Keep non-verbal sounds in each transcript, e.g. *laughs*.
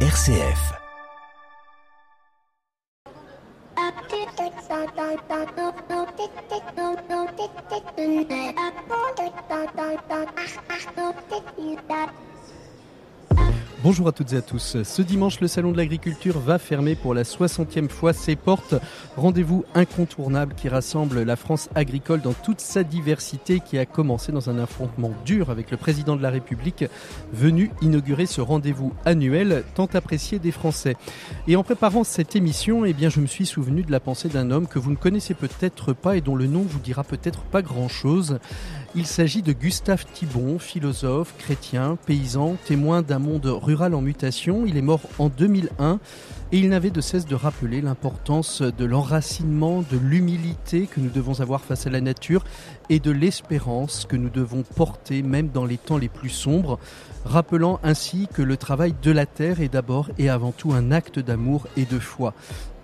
RCF. Bonjour à toutes et à tous. Ce dimanche, le Salon de l'Agriculture va fermer pour la 60e fois ses portes. Rendez-vous incontournable qui rassemble la France agricole dans toute sa diversité qui a commencé dans un affrontement dur avec le président de la République venu inaugurer ce rendez-vous annuel tant apprécié des Français. Et en préparant cette émission, eh bien, je me suis souvenu de la pensée d'un homme que vous ne connaissez peut-être pas et dont le nom vous dira peut-être pas grand-chose. Il s'agit de Gustave Thibon, philosophe, chrétien, paysan, témoin d'un monde rural en mutation. Il est mort en 2001 et il n'avait de cesse de rappeler l'importance de l'enracinement, de l'humilité que nous devons avoir face à la nature et de l'espérance que nous devons porter même dans les temps les plus sombres, rappelant ainsi que le travail de la terre est d'abord et avant tout un acte d'amour et de foi.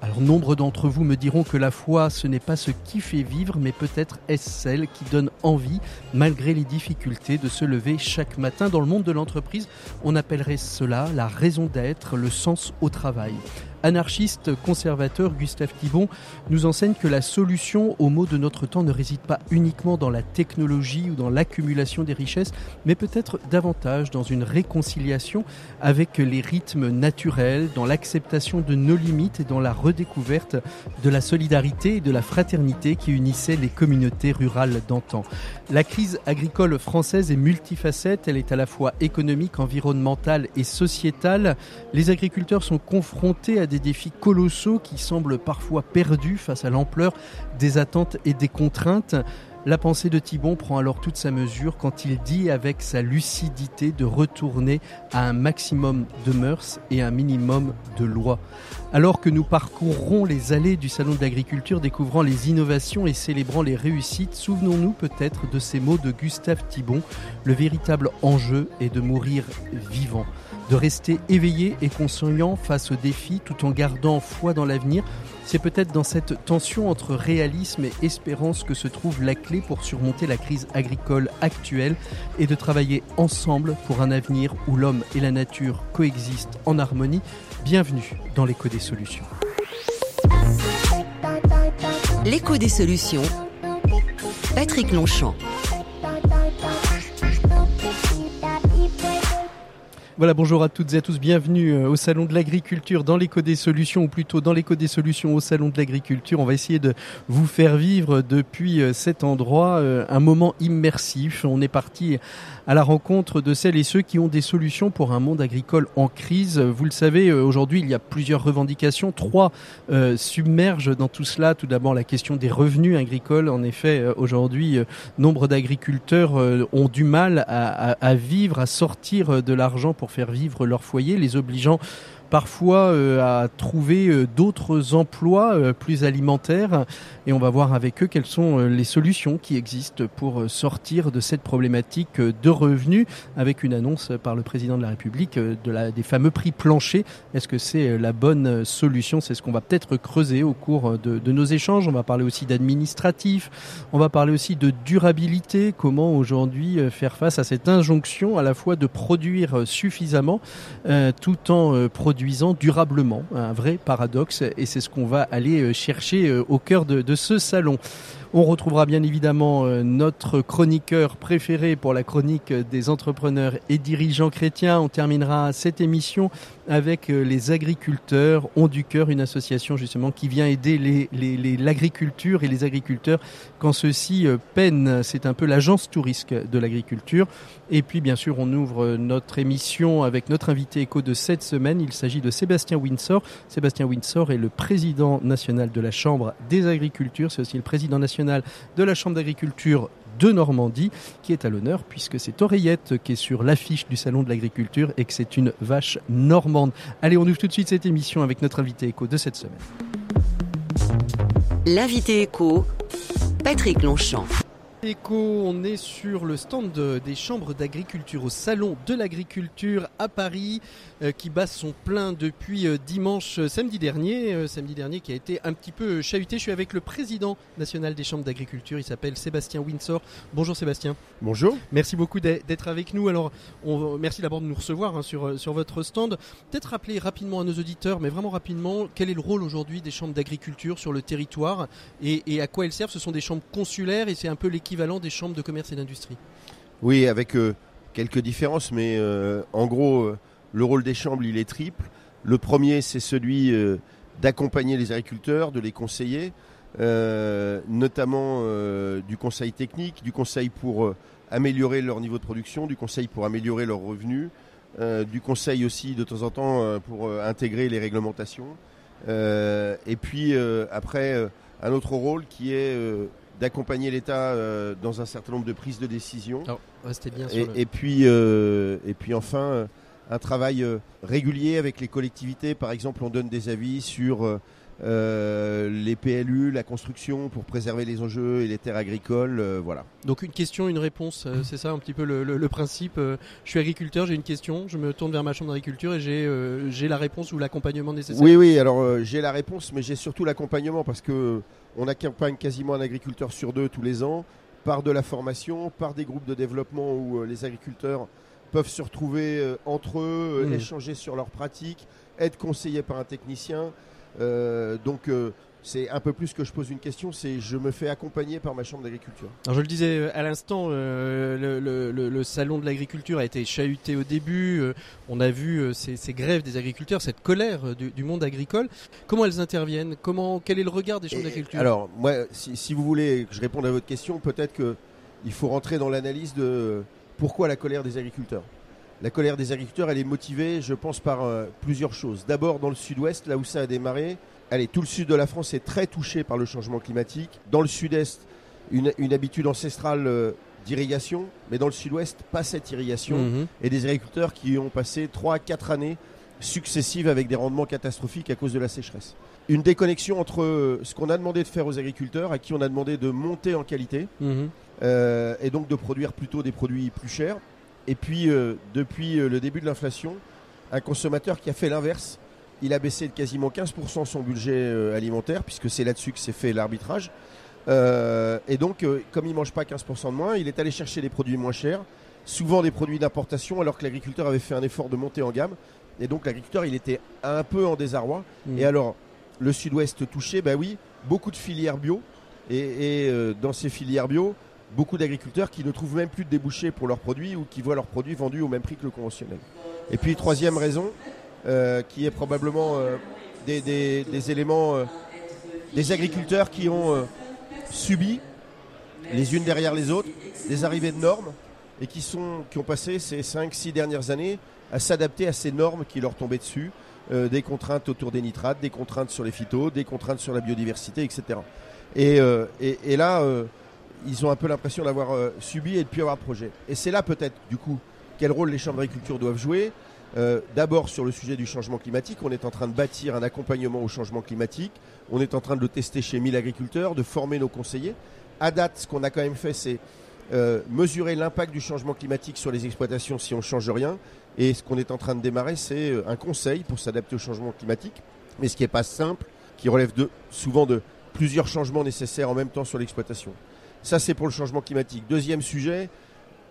Alors nombre d'entre vous me diront que la foi, ce n'est pas ce qui fait vivre, mais peut-être est-ce celle qui donne envie, malgré les difficultés, de se lever chaque matin. Dans le monde de l'entreprise, on appellerait cela la raison d'être, le sens au travail anarchiste conservateur Gustave Thibon nous enseigne que la solution aux maux de notre temps ne réside pas uniquement dans la technologie ou dans l'accumulation des richesses, mais peut-être davantage dans une réconciliation avec les rythmes naturels, dans l'acceptation de nos limites et dans la redécouverte de la solidarité et de la fraternité qui unissaient les communautés rurales d'antan. La crise agricole française est multifacette, elle est à la fois économique, environnementale et sociétale. Les agriculteurs sont confrontés à des défis colossaux qui semblent parfois perdus face à l'ampleur des attentes et des contraintes. La pensée de Thibon prend alors toute sa mesure quand il dit avec sa lucidité de retourner à un maximum de mœurs et un minimum de lois. Alors que nous parcourrons les allées du Salon de l'Agriculture, découvrant les innovations et célébrant les réussites, souvenons-nous peut-être de ces mots de Gustave Thibon. Le véritable enjeu est de mourir vivant de rester éveillé et conscient face aux défis tout en gardant foi dans l'avenir. C'est peut-être dans cette tension entre réalisme et espérance que se trouve la clé pour surmonter la crise agricole actuelle et de travailler ensemble pour un avenir où l'homme et la nature coexistent en harmonie. Bienvenue dans l'écho des solutions. L'écho des solutions. Patrick Longchamp. Voilà, bonjour à toutes et à tous, bienvenue euh, au Salon de l'Agriculture dans l'écho des solutions, ou plutôt dans l'écho des solutions au Salon de l'Agriculture. On va essayer de vous faire vivre depuis euh, cet endroit euh, un moment immersif. On est parti à la rencontre de celles et ceux qui ont des solutions pour un monde agricole en crise. Vous le savez, aujourd'hui, il y a plusieurs revendications. Trois submergent dans tout cela. Tout d'abord, la question des revenus agricoles. En effet, aujourd'hui, nombre d'agriculteurs ont du mal à, à vivre, à sortir de l'argent pour faire vivre leur foyer, les obligeant parfois euh, à trouver euh, d'autres emplois euh, plus alimentaires et on va voir avec eux quelles sont les solutions qui existent pour sortir de cette problématique de revenus avec une annonce par le président de la République de la, des fameux prix planchers. Est-ce que c'est la bonne solution? C'est ce qu'on va peut-être creuser au cours de, de, nos échanges. On va parler aussi d'administratif, on va parler aussi de durabilité, comment aujourd'hui faire face à cette injonction à la fois de produire suffisamment tout en produisant durablement. Un vrai paradoxe et c'est ce qu'on va aller euh, chercher euh, au cœur de, de ce salon. On retrouvera bien évidemment euh, notre chroniqueur préféré pour la chronique des entrepreneurs et dirigeants chrétiens. On terminera cette émission avec euh, les agriculteurs ont du cœur, une association justement qui vient aider l'agriculture et les agriculteurs quand ceux-ci euh, peinent. C'est un peu l'agence touriste de l'agriculture. Et puis bien sûr, on ouvre notre émission avec notre invité éco de cette semaine. Il s'agit de Sébastien Windsor. Sébastien Windsor est le président national de la Chambre des agricultures. C'est aussi le président national de la Chambre d'agriculture de Normandie qui est à l'honneur puisque c'est Oreillette qui est sur l'affiche du Salon de l'agriculture et que c'est une vache normande. Allez, on ouvre tout de suite cette émission avec notre invité éco de cette semaine. L'invité éco, Patrick Longchamp. Éco, on est sur le stand des chambres d'agriculture au salon de l'agriculture à Paris euh, qui bat son plein depuis euh, dimanche euh, samedi dernier, samedi dernier qui a été un petit peu chahuté. Je suis avec le président national des chambres d'agriculture, il s'appelle Sébastien Windsor. Bonjour Sébastien. Bonjour. Merci beaucoup d'être avec nous. Alors, on, merci d'abord de nous recevoir hein, sur, sur votre stand. Peut-être rappeler rapidement à nos auditeurs, mais vraiment rapidement, quel est le rôle aujourd'hui des chambres d'agriculture sur le territoire et, et à quoi elles servent? Ce sont des chambres consulaires et c'est un peu l'équipe des chambres de commerce et d'industrie. Oui, avec euh, quelques différences, mais euh, en gros, euh, le rôle des chambres, il est triple. Le premier, c'est celui d'accompagner les agriculteurs, de les conseiller, notamment du conseil technique, du conseil pour améliorer leur niveau de production, du conseil pour améliorer leurs revenus, du conseil aussi de temps en temps pour intégrer les réglementations. et puis après, un autre rôle qui est d'accompagner l'État euh, dans un certain nombre de prises de décision. restez bien et, puis, euh, et puis enfin, euh, un travail régulier avec les collectivités. Par exemple, on donne des avis sur les PLU, la construction pour préserver les enjeux et les terres agricoles. voilà. Donc une question, une réponse, c'est ça un petit peu le, principe. je suis agriculteur, j'ai une question, je me tourne vers ma chambre d'agriculture et j'ai la réponse ou l'accompagnement nécessaire. Oui, oui, alors j'ai la réponse, mais j'ai surtout l'accompagnement parce que on accompagne quasiment un agriculteur sur deux tous les ans par de la formation, par des groupes de développement où euh, les agriculteurs peuvent se retrouver euh, entre eux, euh, mmh. échanger sur leurs pratiques, être conseillés par un technicien. donc c'est un peu plus que je pose une question, c'est je me fais accompagner par ma chambre d'agriculture. Alors je le disais euh, à l'instant, euh, le, salon de l'agriculture a été chahuté au début. Euh, on a vu ces, grèves des agriculteurs, cette colère du, monde agricole. Comment elles interviennent? Comment quel est le regard des chambres d'agriculture? Alors moi, si, vous voulez que je réponde à votre question, peut-être que il faut rentrer dans l'analyse de pourquoi la colère des agriculteurs. La colère des agriculteurs, elle est motivée, je pense, par plusieurs choses. D'abord, dans le sud-ouest, là où ça a démarré, allez, tout le sud de la France est très touché par le changement climatique. Dans le sud-est, une, habitude ancestrale euh, d'irrigation, mais dans le sud-ouest, pas cette irrigation. Mhm. Et des agriculteurs qui ont passé 3-4 années successives avec des rendements catastrophiques à cause de la sécheresse. Une déconnexion entre euh, ce qu'on a demandé de faire aux agriculteurs, à qui on a demandé de monter en qualité, mhm. euh, et donc de produire plutôt des produits plus chers. Et puis, depuis le début de l'inflation, un consommateur qui a fait l'inverse, il a baissé de quasiment 15% son budget euh, alimentaire, puisque c'est là-dessus que s'est fait l'arbitrage. Euh, et donc, euh, comme il ne mange pas 15% de moins, il est allé chercher des produits moins chers, souvent des produits d'importation, alors que l'agriculteur avait fait un effort de monter en gamme. Et donc, l'agriculteur, il était un peu en désarroi. Mmh. Et alors, le sud-ouest touché, bah oui, beaucoup de filières bio. Et, dans ces filières bio, beaucoup d'agriculteurs qui ne trouvent même plus de débouchés pour leurs produits ou qui voient leurs produits vendus au même prix que le conventionnel. Et puis, troisième raison, qui est probablement euh, des, éléments, euh, des agriculteurs qui ont subi, les unes derrière les autres, des arrivées de normes et qui, ont passé ces 5-6 dernières années à s'adapter à ces normes qui leur tombaient dessus, des contraintes autour des nitrates, des contraintes sur les phytos, des contraintes sur la biodiversité, etc. Et, là, ils ont un peu l'impression d'avoir subi et de avoir projet. Et c'est là peut-être, du coup, quel rôle les chambres d'agriculture doivent jouer. Euh, d'abord sur le sujet du changement climatique, on est en train de bâtir un accompagnement au changement climatique. On est en train de le tester chez 1000 agriculteurs, de former nos conseillers. À date, ce qu'on a quand même fait, c'est euh, mesurer l'impact du changement climatique sur les exploitations si on ne change rien. Et ce qu'on est en train de démarrer, c'est euh, un conseil pour s'adapter au changement climatique, mais ce qui n'est pas simple, qui relève souvent de plusieurs changements nécessaires en même temps sur l'exploitation. Ça, c'est pour le changement climatique. Deuxième sujet,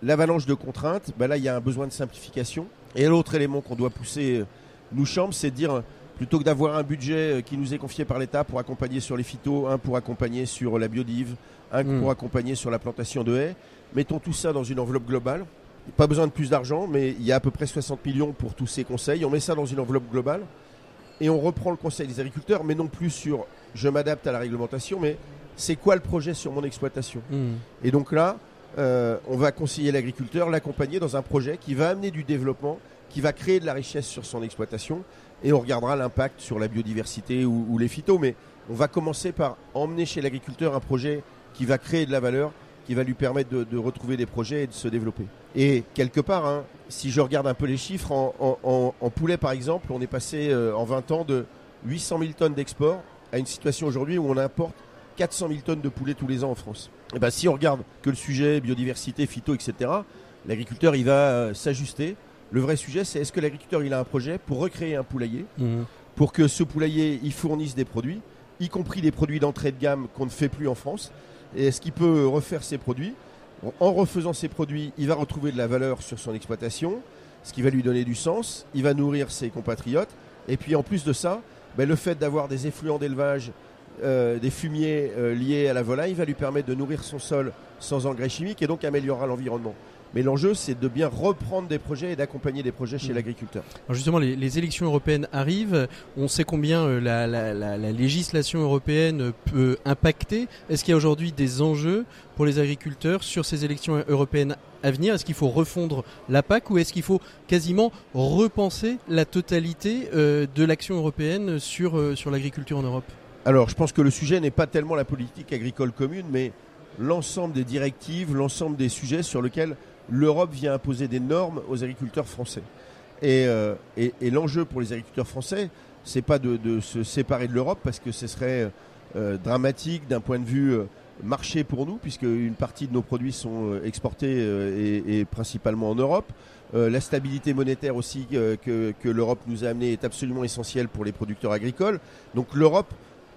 l'avalanche de contraintes. Ben là, il y a un besoin de simplification. Et l'autre élément qu'on doit pousser, euh, nous chambre, c'est de dire, plutôt que d'avoir un budget euh, qui nous est confié par l'État pour accompagner sur les phytos, un pour accompagner sur la biodive, un hmm. pour accompagner sur la plantation de haies, mettons tout ça dans une enveloppe globale. Pas besoin de plus d'argent, mais il y a à peu près 60 millions pour tous ces conseils. On met ça dans une enveloppe globale et on reprend le conseil des agriculteurs, mais non plus sur je m'adapte à la réglementation, mais c'est quoi le projet sur mon exploitation? Hmm. Et donc là, euh, on va conseiller l'agriculteur, l'accompagner dans un projet qui va amener du développement, qui va créer de la richesse sur son exploitation, et on regardera l'impact sur la biodiversité ou, les phytos. Mais on va commencer par emmener chez l'agriculteur un projet qui va créer de la valeur, qui va lui permettre de, retrouver des projets et de se développer. Et quelque part, hein, si je regarde un peu les chiffres, en, poulet par exemple, on est passé euh, en 20 ans de 800 000 tonnes d'export à une situation aujourd'hui où on importe 400 000 tonnes de poulets tous les ans en France. Et ben, si on regarde que le sujet biodiversité, phyto, etc., l'agriculteur il va euh, s'ajuster. Le vrai sujet, c'est est-ce que l'agriculteur il a un projet pour recréer un poulailler, Mhm. pour que ce poulailler il fournisse des produits, y compris des produits d'entrée de gamme qu'on ne fait plus en France. Et est-ce qu'il peut refaire ces produits? En refaisant ces produits, il va retrouver de la valeur sur son exploitation, ce qui va lui donner du sens. Il va nourrir ses compatriotes. Et puis en plus de ça, ben, le fait d'avoir des effluents d'élevage, euh, des fumiers euh, liés à la volaille, va lui permettre de nourrir son sol sans engrais chimiques et donc améliorera l'environnement. Mais l'enjeu, c'est de bien reprendre des projets et d'accompagner des projets chez Mhm. l'agriculteur. Alors justement, les, les élections européennes arrivent. On sait combien euh, la, la- la- la législation européenne peut impacter. Est-ce qu'il y a aujourd'hui des enjeux pour les agriculteurs sur ces élections européennes à venir? Est-ce qu'il faut refondre la PAC ou est-ce qu'il faut quasiment repenser la totalité euh, de l'action européenne sur, euh, sur l'agriculture en Europe? Alors, je pense que le sujet n'est pas tellement la politique agricole commune, mais l'ensemble des directives, l'ensemble des sujets sur lesquels l'Europe vient imposer des normes aux agriculteurs français. Et, euh, et- et l'enjeu pour les agriculteurs français, c'est pas de, de se séparer de l'Europe parce que ce serait euh, dramatique d'un point de vue euh, marché pour nous, puisque une partie de nos produits sont euh, exportés euh, et, et principalement en Europe. La stabilité monétaire aussi que, que l'Europe nous a amené est absolument essentielle pour les producteurs agricoles. Donc l'Europe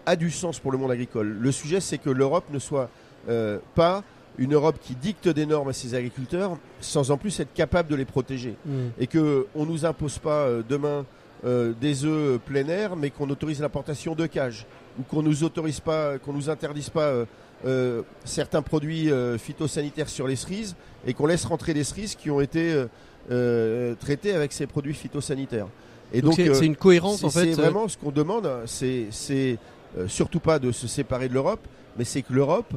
a du sens pour le monde agricole. Le sujet, c'est que l'Europe ne soit euh, pas une Europe qui dicte des normes à ses agriculteurs sans en plus être capable de les protéger. Et qu'on ne nous impose pas euh, demain euh, des œufs plein air, mais qu'on autorise l'importation de cages. Ou qu'on nous autorise pas, qu'on nous interdise pas euh, euh, certains produits phytosanitaires sur les cerises et qu'on laisse rentrer des cerises qui ont été traitées avec ces produits phytosanitaires. Et Donc c'est une cohérence en fait. c'est vraiment ce qu'on demande, c'est, euh, surtout pas de se séparer de l'Europe, mais c'est que l'Europe,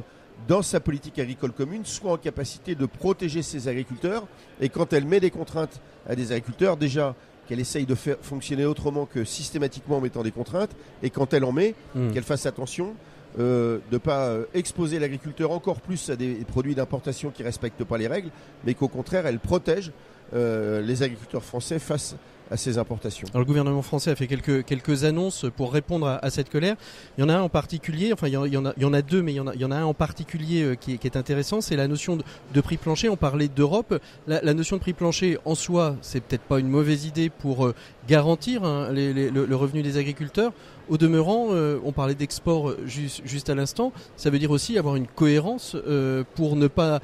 dans sa politique agricole commune, soit en capacité de protéger ses agriculteurs. Et quand elle met des contraintes à des agriculteurs, déjà qu'elle essaye de faire fonctionner autrement que systématiquement en mettant des contraintes, et quand elle en met, hmm. qu'elle fasse attention euh, de ne pas euh, exposer l'agriculteur encore plus à des produits d'importation qui ne respectent pas les règles, mais qu'au contraire, elle protège euh, les agriculteurs français face Alors le gouvernement français a fait quelques, quelques annonces pour répondre à, à cette colère. Il y en a un en particulier, enfin il y en, il y en a, il y en a deux, mais il y en a, il y en a un en particulier euh, qui, est, qui est intéressant, c'est la notion de, prix plancher. On parlait d'Europe. La, la notion de prix plancher en soi, c'est peut-être pas une mauvaise idée pour euh, garantir hein, les- les- le, le revenu des agriculteurs. Au demeurant, euh, on parlait d'export euh, juste, à l'instant. Ça veut dire aussi avoir une cohérence euh, pour ne pas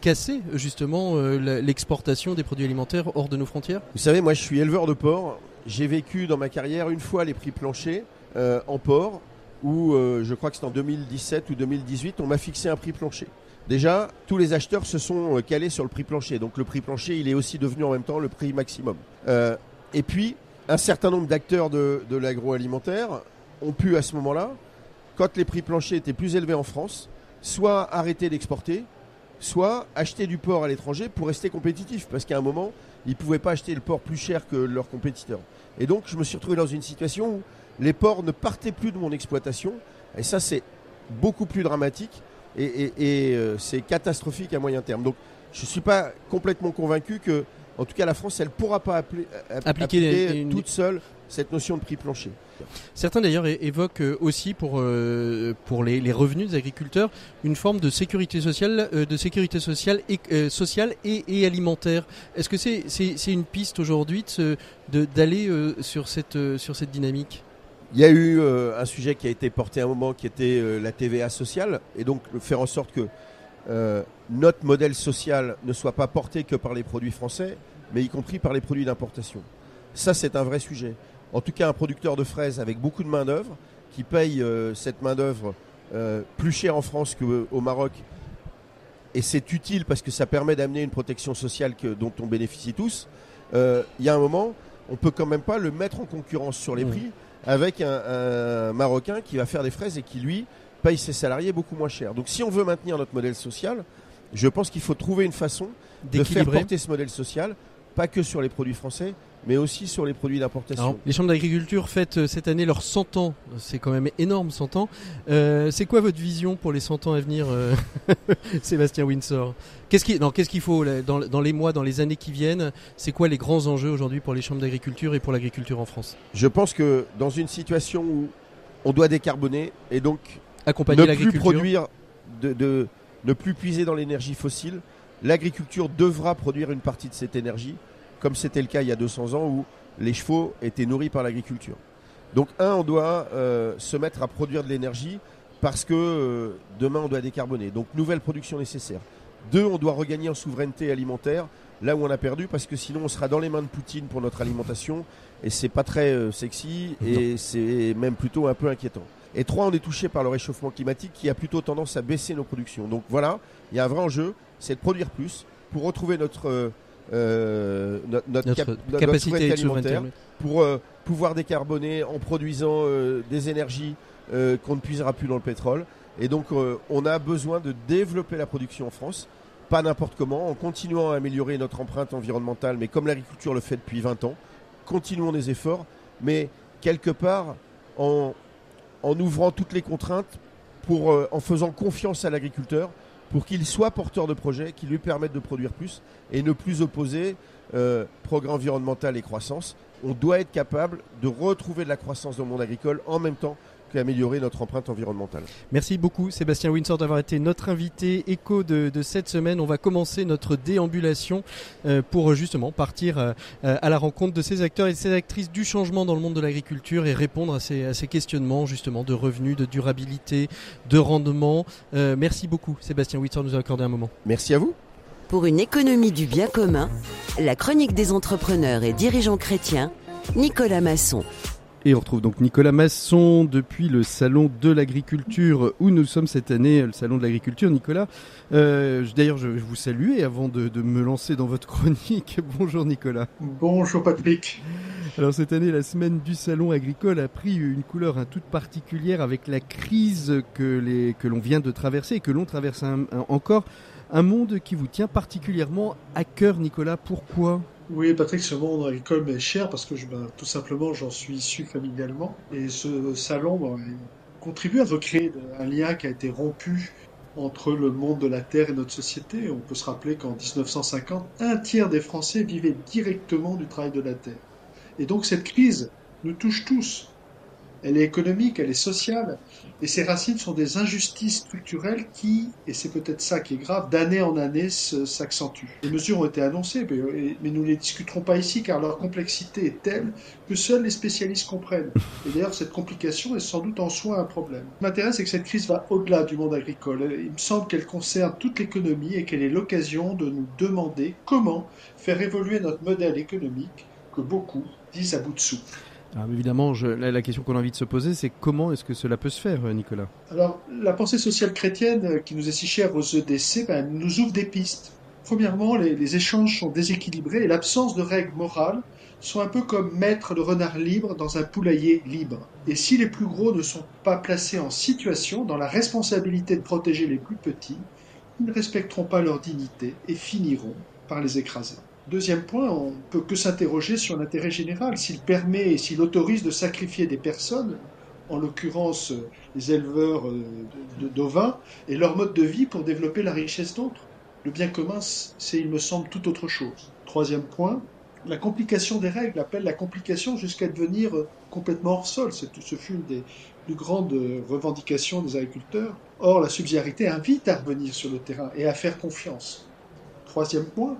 casser justement l'exportation des produits alimentaires hors de nos frontières? Vous savez, moi je suis éleveur de porc. J'ai vécu dans ma carrière une fois les prix planchers en porc, où je crois que c'est en 2017 ou 2018, on m'a fixé un prix plancher. Déjà, tous les acheteurs se sont calés sur le prix plancher. Donc le prix plancher, il est aussi devenu en même temps le prix maximum. Et puis, un certain nombre d'acteurs de, l'agroalimentaire ont pu à ce moment-là, quand les prix planchers étaient plus élevés en France, soit arrêter d'exporter, soit acheter du porc à l'étranger pour rester compétitif. Parce qu'à un moment, ils ne pouvaient pas acheter le porc plus cher que leurs compétiteurs. Et donc, je me suis retrouvé dans une situation où les porcs ne partaient plus de mon exploitation. Et ça, c'est beaucoup plus dramatique et, euh, c'est catastrophique à moyen terme. Donc, je ne suis pas complètement convaincu que, en tout cas, la France, elle ne pourra pas appli- a- Appliquer toute seule cette notion de prix plancher. Certains d'ailleurs évoquent euh, aussi pour, euh, pour les, les revenus des agriculteurs une forme de sécurité sociale, euh, de sécurité sociale et, euh, sociale et, et alimentaire. Est-ce que c'est c'est c'est une piste aujourd'hui de d'aller euh, sur, cette, euh, sur cette dynamique? Il y a eu euh, un sujet qui a été porté à un moment qui était euh, la TVA sociale, et donc faire en sorte que euh, notre modèle social ne soit pas porté que par les produits français, mais y compris par les produits d'importation. Ça, c'est un vrai sujet. En tout cas, un producteur de fraises avec beaucoup de main-d'œuvre, qui paye euh, cette main-d'œuvre euh, plus cher en France qu'au Maroc, et c'est utile parce que ça permet d'amener une protection sociale que, dont on bénéficie tous. Euh, Il y a un moment, on peut quand même pas le mettre en concurrence sur les prix avec un, un Marocain qui va faire des fraises et qui, lui, paye ses salariés beaucoup moins cher. Donc si on veut maintenir notre modèle social, je pense qu'il faut trouver une façon de faire porter ce modèle social, pas que sur les produits français, mais aussi sur les produits d'importation. les chambres d'agriculture fêtent euh, cette année leurs 100 ans. C'est quand même énorme, 100 ans. Euh, c'est quoi votre vision pour les 100 ans à venir, euh, *laughs* Sébastien Windsor? Qu'est-ce qui, non, qu'est-ce qu'il faut dans, dans les mois, dans les années qui viennent? C'est quoi les grands enjeux aujourd'hui pour les chambres d'agriculture et pour l'agriculture en France? Je pense que dans une situation où on doit décarboner et donc accompagner ne plus produire, de, de- ne plus puiser dans l'énergie fossile. L'agriculture devra produire une partie de cette énergie, comme c'était le cas il y a 200 ans où les chevaux étaient nourris par l'agriculture. Donc un, on doit euh, se mettre à produire de l'énergie parce que euh, demain on doit décarboner. Donc nouvelle production nécessaire. Deux, on doit regagner en souveraineté alimentaire là où on a perdu parce que sinon on sera dans les mains de Poutine pour notre alimentation et c'est pas très euh, sexy et c'est même plutôt un peu inquiétant. Et trois, on est touché par le réchauffement climatique qui a plutôt tendance à baisser nos productions. Donc voilà, il y a un vrai enjeu, c'est de produire plus pour retrouver notre euh, euh, no- notre, Notre cap- notre capacité alimentaire pour euh, pouvoir décarboner en produisant euh, des énergies qu'on ne puisera plus dans le pétrole. Et donc on a besoin de développer la production en France, pas n'importe comment, en continuant à améliorer notre empreinte environnementale, mais comme l'agriculture le fait depuis 20 ans, continuons les efforts, mais quelque part en, en ouvrant toutes les contraintes, pour, euh, en faisant confiance à l'agriculteur, pour qu'il soit porteur de projets qui lui permettent de produire plus et ne plus opposer euh, progrès environnemental et croissance. On doit être capable de retrouver de la croissance dans le monde agricole en même temps qu'améliorer notre empreinte environnementale. Merci beaucoup Sébastien Winsor d'avoir été notre invité écho de, de cette semaine. On va commencer notre déambulation euh, pour justement partir euh, euh, à la rencontre de ces acteurs et de ces actrices du changement dans le monde de l'agriculture et répondre à ces, à ces questionnements justement de revenus, de durabilité, de rendement. Euh, merci beaucoup Sébastien Winsor de nous a accordé un moment. Merci à vous. Pour une économie du bien commun, la chronique des entrepreneurs et dirigeants chrétiens, Nicolas Masson. Et on retrouve donc Nicolas Masson depuis le Salon de l'Agriculture où nous sommes cette année, le Salon de l'Agriculture. Nicolas, euh, d'ailleurs je, je vous salue et avant de, de me lancer dans votre chronique, *laughs* bonjour Nicolas. Bonjour Patrick. Alors cette année, la semaine du Salon agricole a pris une couleur un, toute particulière avec la crise que, les, que l'on vient de traverser et que l'on traverse un- un- encore. Un monde qui vous tient particulièrement à cœur, Nicolas. Pourquoi? Oui Patrick, ce monde agricole m'est cher parce que ben, tout simplement j'en suis issu familialement et ce salon ben, contribue à recréer un lien qui a été rompu entre le monde de la terre et notre société. On peut se rappeler qu'en 1950, un tiers des Français vivaient directement du travail de la terre. Et donc cette crise nous touche tous. Elle est économique, elle est sociale, et ses racines sont des injustices structurelles qui, et c'est peut-être ça qui est grave, d'année en année s'accentuent. Les mesures ont été annoncées, mais, euh, mais nous ne les discuterons pas ici car leur complexité est telle que seuls les spécialistes comprennent. Et d'ailleurs, cette complication est sans doute en soi un problème. Ce qui m'intéresse, c'est que cette crise va au-delà du monde agricole. Il me semble qu'elle concerne toute l'économie et qu'elle est l'occasion de nous demander comment faire évoluer notre modèle économique que beaucoup disent à bout de souffle. Évidemment, la, question qu'on a envie de se poser, c'est comment est-ce que cela peut se faire, euh, Nicolas? Alors, la pensée sociale chrétienne euh, qui nous est si chère aux EDC ben, nous ouvre des pistes. Premièrement, les échanges sont déséquilibrés et l'absence de règles morales sont un peu comme mettre le renard libre dans un poulailler libre. Et si les plus gros ne sont pas placés en situation, dans la responsabilité de protéger les plus petits, ils ne respecteront pas leur dignité et finiront par les écraser. Deuxième point, on ne peut que s'interroger sur l'intérêt général, s'il permet et s'il autorise de sacrifier des personnes, en l'occurrence les éleveurs euh, d'ovins, et leur mode de vie pour développer la richesse d'autres. Le bien commun, c'est, il me semble, tout autre chose. Troisième point, la complication des règles appelle la complication jusqu'à devenir euh, complètement hors sol. Ce fut une des plus grandes euh, revendications des agriculteurs. Or, la subsidiarité invite à revenir sur le terrain et à faire confiance. Troisième point,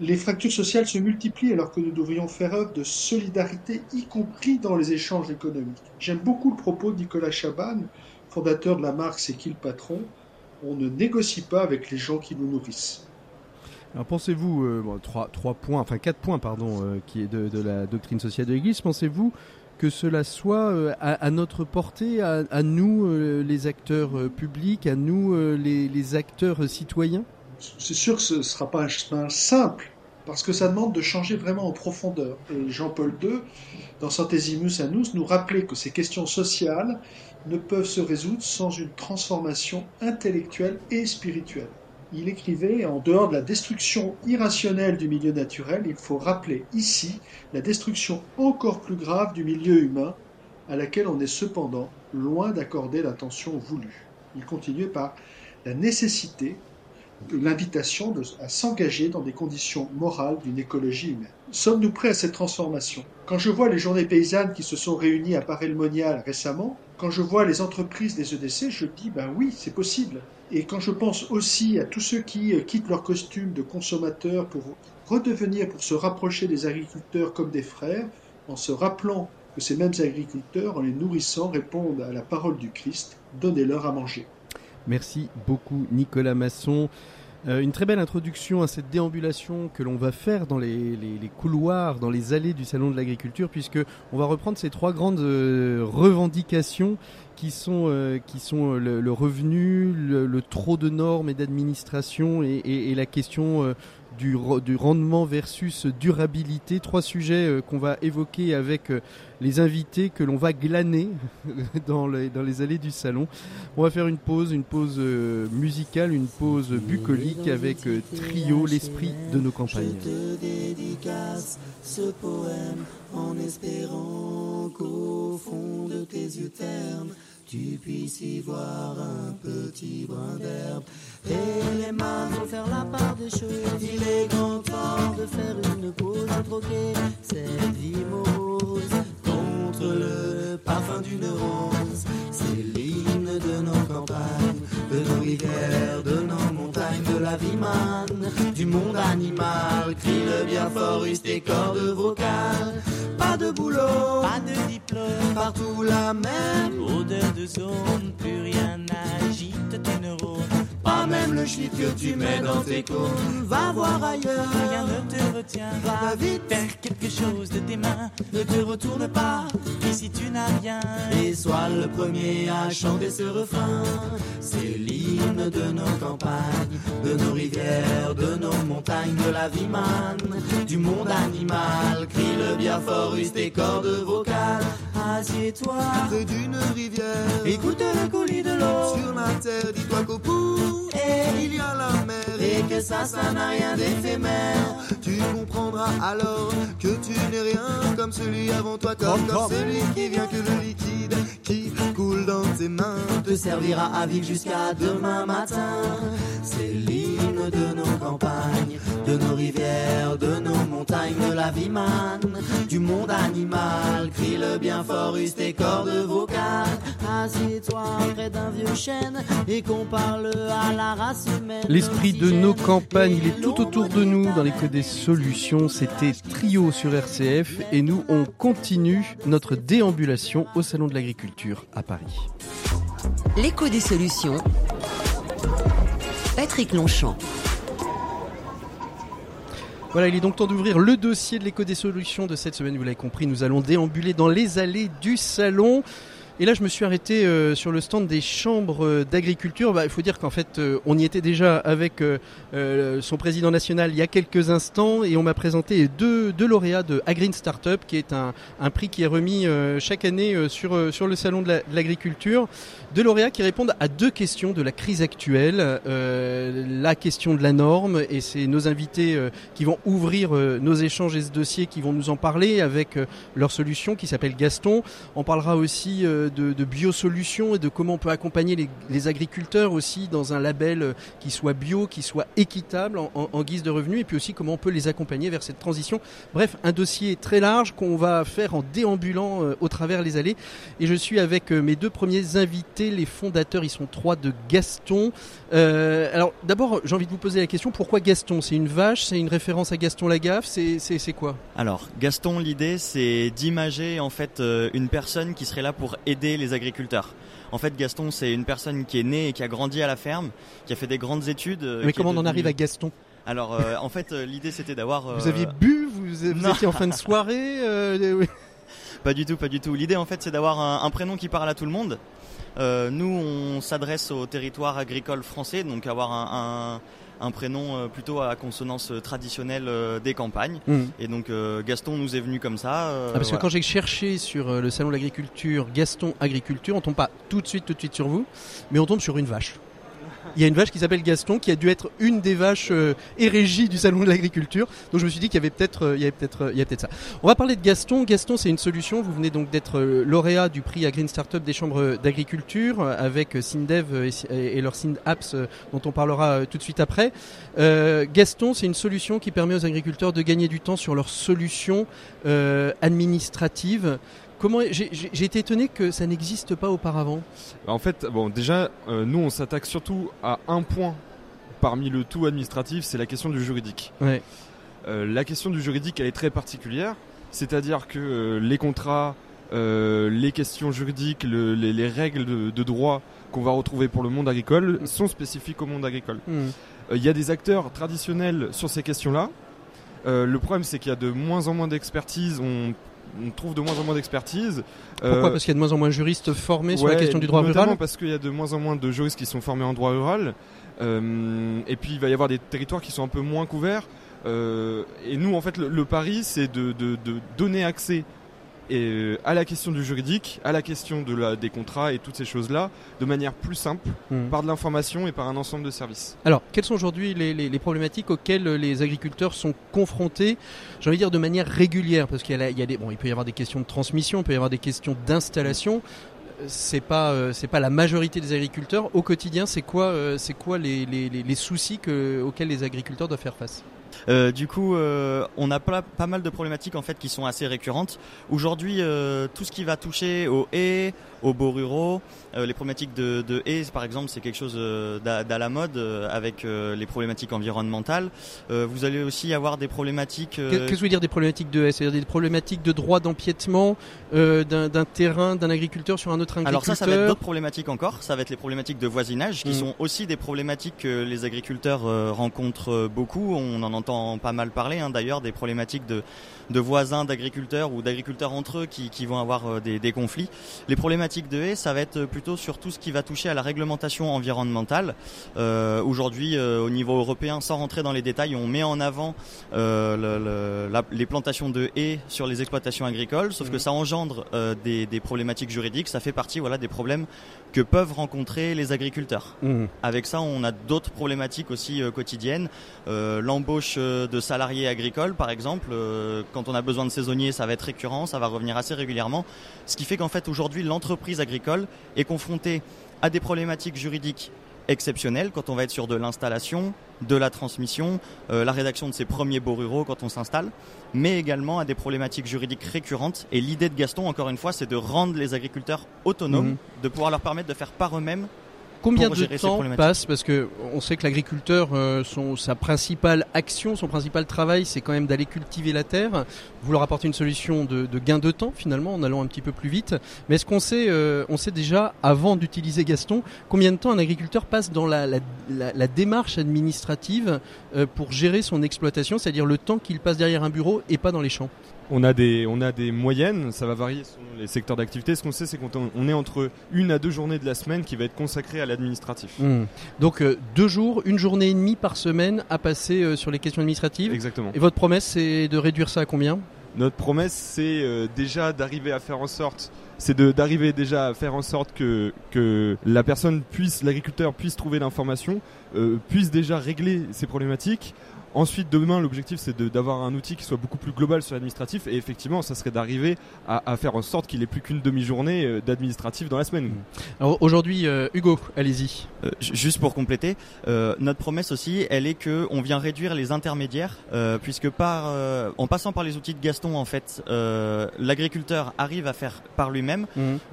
les fractures sociales se multiplient alors que nous devrions faire œuvre de solidarité, y compris dans les échanges économiques. J'aime beaucoup le propos de Nicolas Chaban, fondateur de la marque C'est qui le patron On ne négocie pas avec les gens qui nous nourrissent. Alors pensez-vous, euh, trois, trois points, enfin quatre points, pardon, euh, qui est de, la doctrine sociale de l'Église, pensez-vous que cela soit euh, à, notre portée, à, nous euh, les acteurs publics, à nous les, acteurs citoyens? C'est sûr que ce ne sera pas un chemin simple, parce que ça demande de changer vraiment en profondeur. Et Jean-Paul II, dans Centesimus Annus, nous rappelait que ces questions sociales ne peuvent se résoudre sans une transformation intellectuelle et spirituelle. Il écrivait, en dehors de la destruction irrationnelle du milieu naturel, il faut rappeler ici la destruction encore plus grave du milieu humain, à laquelle on est cependant loin d'accorder l'attention voulue. Il continuait par la nécessité l'invitation à s'engager dans des conditions morales d'une écologie humaine. Sommes-nous prêts à cette transformation? Quand je vois les journées paysannes qui se sont réunies à Paray-le-Monial récemment, quand je vois les entreprises des EDC, je dis ben oui, c'est possible. Et quand je pense aussi à tous ceux qui quittent leur costume de consommateurs pour redevenir, pour se rapprocher des agriculteurs comme des frères, en se rappelant que ces mêmes agriculteurs, en les nourrissant, répondent à la parole du Christ, donnez-leur à manger. Merci beaucoup Nicolas Masson. Euh, une très belle introduction à cette déambulation que l'on va faire dans les, couloirs, dans les allées du Salon de l'Agriculture, puisque on va reprendre ces trois grandes euh, revendications qui sont, euh, qui sont le, revenu, le, trop de normes et d'administration et, la question du, rendement versus durabilité. Trois sujets euh, qu'on va évoquer avec euh, les invités que l'on va glaner *laughs* dans les, allées du salon. On va faire une pause, une pause euh, musicale, une pause bucolique avec Trio, l'esprit de nos campagnes. Je te dédicace ce poème en espérant qu'au fond de tes yeux tu puisses y voir un petit brin d'herbe. Et les mains vont faire la part des choses. Il est grand temps de faire une pause, de troquer cette vie contre le parfum d'une rose. C'est l'hymne de nos campagnes, de nos rivières, de la vie manne, du monde animal. Crie le bien fort, tes cordes vocales. Pas de boulot, pas de diplôme, partout la même odeur de zone, plus rien n'agite tes neurones. Pas même le shit que tu mets dans tes cônes. Va voir ailleurs, rien ne te retient. Va vite faire quelque chose de tes mains. Ne te retourne pas, ici tu n'as rien. Et sois le premier à chanter ce refrain. C'est l'hymne de nos campagnes, de nos rivières, de nos montagnes, de la vie manne, du monde animal. Crie le bien fort, use tes cordes vocales. Assieds-toi près d'une rivière. Écoute le coulis de l'eau. Sur la terre, dis-toi qu'au bout, il y a la mer. Et que ça, ça n'a rien d'éphémère. Tu comprendras alors que tu n'es rien comme celui avant toi, comme, comme celui qui vient que le liquide qui coule dans tes mains te servira à vivre jusqu'à demain matin. C'est l'hymne de nos campagnes, de nos rivières, de nos montagnes, de la vie manne, du monde animal. Crie le bien fort, use tes cordes vocales. Assieds-toi près d'un vieux chêne et qu'on parle à la race. L'esprit de nos campagnes, il est tout autour de nous dans l'écho des solutions. C'était Trio sur RCF et nous, on continue notre déambulation au Salon de l'Agriculture à Paris. L'écho des solutions. Patrick Longchamp. Voilà, il est donc temps d'ouvrir le dossier de l'écho des solutions de cette semaine. Vous l'avez compris, nous allons déambuler dans les allées du salon. Et là, je me suis arrêté euh, sur le stand des chambres euh, d'agriculture. Bah, il faut dire qu'en fait, euh, on y était déjà avec son président national il y a quelques instants et on m'a présenté deux, deux, lauréats de Agreen Startup, qui est un, un prix qui est remis chaque année sur, sur le salon de l'agriculture. Deux lauréats qui répondent à deux questions de la crise actuelle. la question de la norme, et c'est nos invités qui vont ouvrir nos échanges et ce dossier, qui vont nous en parler avec leur solution qui s'appelle Gaston. On parlera aussi de, biosolutions et de comment on peut accompagner les, agriculteurs aussi dans un label euh, qui soit bio, qui soit équitable en, guise de revenus, et puis aussi comment on peut les accompagner vers cette transition. Bref, un dossier très large qu'on va faire en déambulant euh, au travers les allées. Et je suis avec euh, mes deux premiers invités, les fondateurs, ils sont trois de Gaston. alors d'abord, j'ai envie de vous poser la question, pourquoi Gaston? C'est une vache? C'est une référence à Gaston Lagaffe? C'est quoi? Alors, Gaston, l'idée, c'est d'imager en fait une personne qui serait là pour aider les agriculteurs. En fait, Gaston, c'est une personne qui est née et qui a grandi à la ferme, qui a fait des grandes études. Euh, Mais comment on en arrive à Gaston? Alors, euh, en fait, euh, l'idée c'était d'avoir. Vous aviez bu Vous, étiez en fin de soirée *laughs* Pas du tout, pas du tout. L'idée, en fait, c'est d'avoir un, prénom qui parle à tout le monde. nous, on s'adresse au territoire agricole français, donc avoir un un prénom euh, plutôt à consonance euh, traditionnelle euh, des campagnes. Hmm. Et donc Gaston nous est venu comme ça. Ah, parce que quand j'ai cherché sur le salon de l'agriculture Gaston Agriculture, on tombe pas tout de suite tout de suite sur vous, mais on tombe sur une vache il y a une vache qui s'appelle Gaston, qui a dû être une des vaches euh, du salon de l'agriculture. Donc je me suis dit qu'il y avait peut-être, euh, il y avait peut-être, euh, il y peut-être ça. On va parler de Gaston. Gaston, c'est une solution. Vous venez donc d'être lauréat du prix à Green Startup des chambres d'agriculture avec Sindev et, leur Apps dont on parlera tout de suite après. Gaston, c'est une solution qui permet aux agriculteurs de gagner du temps sur leurs solutions administratives comment j'ai été étonné que ça n'existe pas auparavant. En fait, bon, déjà, euh, nous, on s'attaque surtout à un point parmi le tout administratif, c'est la question du juridique. Ouais. Euh, la question du juridique, elle est très particulière, c'est-à-dire que euh, les contrats, les questions juridiques, le- les, les règles de, de droit qu'on va retrouver pour le monde agricole sont spécifiques au monde agricole. Hmm. Il y a des acteurs traditionnels sur ces questions-là. Le problème, c'est qu'il y a de moins en moins d'expertise. On, on trouve de moins en moins d'expertise. Pourquoi Euh, Parce qu'il y a de moins en moins de juristes formés sur la question du droit rural. parce qu'il y a de moins en moins de juristes qui sont formés en droit rural. Euh, et puis il va y avoir des territoires qui sont un peu moins couverts. Euh, et nous, en fait, le, le pari, c'est de, de- de donner accès et, à la question du juridique, à la question de la, des contrats et toutes ces choses-là, de manière plus simple, Hmm. par de l'information et par un ensemble de services. Alors, quelles sont aujourd'hui les, les- les problématiques auxquelles euh, les agriculteurs sont confrontés, j'ai envie de dire de manière régulière, parce qu'il y a, la- il y a des, bon, il peut y avoir des questions de transmission, il peut y avoir des questions d'installation. Euh, C'est pas, euh, c'est pas la majorité des agriculteurs. Au quotidien, c'est quoi, euh, c'est quoi les, les- les- les soucis que- auxquels les agriculteurs doivent faire face? Euh, du coup, euh, on a pas, pas mal de problématiques en fait qui sont assez récurrentes. Aujourd'hui, euh, tout ce qui va toucher aux haies, aux beaux ruraux, euh, les problématiques de, de haies, par exemple, c'est quelque chose euh, d'à la mode euh, avec euh, les problématiques environnementales. Euh, vous allez aussi avoir des problématiques. euh, Qu'est- Qu'est-ce que vous voulez dire des problématiques de haie C'est-à-dire des problématiques de droit d'empiètement euh, d'un terrain d'un agriculteur sur un autre agriculteur Alors ça, ça va être d'autres problématiques encore. Ça va être les problématiques de voisinage, qui Mhm. sont aussi des problématiques que les agriculteurs euh, rencontrent beaucoup. On en entend pas mal parler, hein, d'ailleurs, des problématiques de, de voisins d'agriculteurs ou d'agriculteurs entre eux qui, qui vont avoir euh, des, des conflits. Les problématiques de haies, ça va être plutôt sur tout ce qui va toucher à la réglementation environnementale. Euh, Aujourd'hui, euh, au niveau européen, sans rentrer dans les détails, on met en avant euh, le- le- la- les plantations de haies sur les exploitations agricoles, sauf que ça engendre des, des problématiques juridiques. Ça fait partie voilà, des problèmes que peuvent rencontrer les agriculteurs. Mmh. Avec ça, on a d'autres problématiques aussi quotidiennes. L'embauche euh, de salariés agricoles, par exemple, euh, quand on a besoin de saisonniers, ça va être récurrent, ça va revenir assez régulièrement. Ce qui fait qu'en fait, aujourd'hui, l'entreprise agricole est confrontée à des problématiques juridiques exceptionnelles quand on va être sur de l'installation, de la transmission, euh, la rédaction de ses premiers beaux ruraux quand on s'installe, mais également à des problématiques juridiques récurrentes. Et l'idée de Gaston, encore une fois, c'est de rendre les agriculteurs autonomes, Mhm. de pouvoir leur permettre de faire par eux-mêmes Combien de temps passe Parce que on sait que l'agriculteur, euh, son, sa principale action, son principal travail, c'est quand même d'aller cultiver la terre. Vous leur apportez une solution de, de gain de temps finalement, en allant un petit peu plus vite. Mais est-ce qu'on sait, euh, on sait déjà avant d'utiliser Gaston, combien de temps un agriculteur passe dans la, la, la- la démarche administrative euh, pour gérer son exploitation, c'est-à-dire le temps qu'il passe derrière un bureau et pas dans les champs? On a des, on a des moyennes, ça va varier selon les secteurs d'activité. Ce qu'on sait, c'est qu'on on est entre une à deux journées de la semaine qui va être consacrée à l'administratif. Hmm. Donc euh, deux jours, une journée et demie par semaine à passer euh, sur les questions administratives. Exactement. Et votre promesse, c'est de réduire ça à combien? Notre promesse, c'est euh, déjà d'arriver à faire en sorte, c'est d'arriver déjà à faire en sorte que, que la personne puisse, l'agriculteur puisse trouver l'information, euh, puisse déjà régler ses problématiques. Ensuite, demain, l'objectif, c'est d'avoir un outil qui soit beaucoup plus global sur l'administratif. Et effectivement, ça serait d'arriver à, à faire en sorte qu'il ait plus qu'une demi-journée euh, d'administratif dans la semaine. Alors aujourd'hui, euh, Hugo, allez-y. Euh, ju- juste pour compléter, euh, notre promesse aussi, elle est que on vient réduire les intermédiaires, euh, puisque par, euh, en passant par les outils de Gaston, en fait, euh, l'agriculteur arrive à faire par lui-même.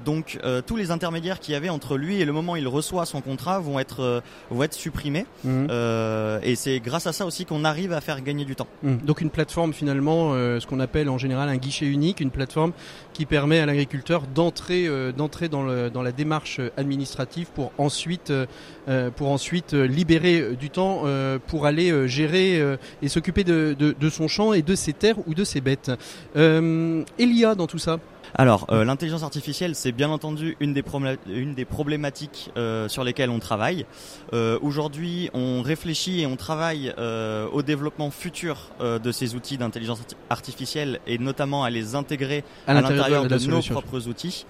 Donc euh, tous les intermédiaires qu'il y avait entre lui et le moment où il reçoit son contrat vont être euh, vont être supprimés. Euh, et c'est grâce à ça aussi qu'on arrive à faire gagner du temps. Hmm. Donc une plateforme finalement, euh, ce qu'on appelle en général un guichet unique, une plateforme qui permet à l'agriculteur d'entrer euh, dans, la démarche administrative pour ensuite euh, euh, pour ensuite libérer du temps pour aller gérer et s'occuper de son champ et de ses terres ou de ses bêtes. Euh, Elia dans tout ça. Alors, euh, l'intelligence artificielle, c'est bien entendu une des, problé- une des problématiques euh, sur lesquelles on travaille. Euh, Aujourd'hui, on réfléchit et on travaille euh, au développement futur euh, de ces outils d'intelligence arti- artificielle et notamment à les intégrer À à, l'intérieur de nos propres outils.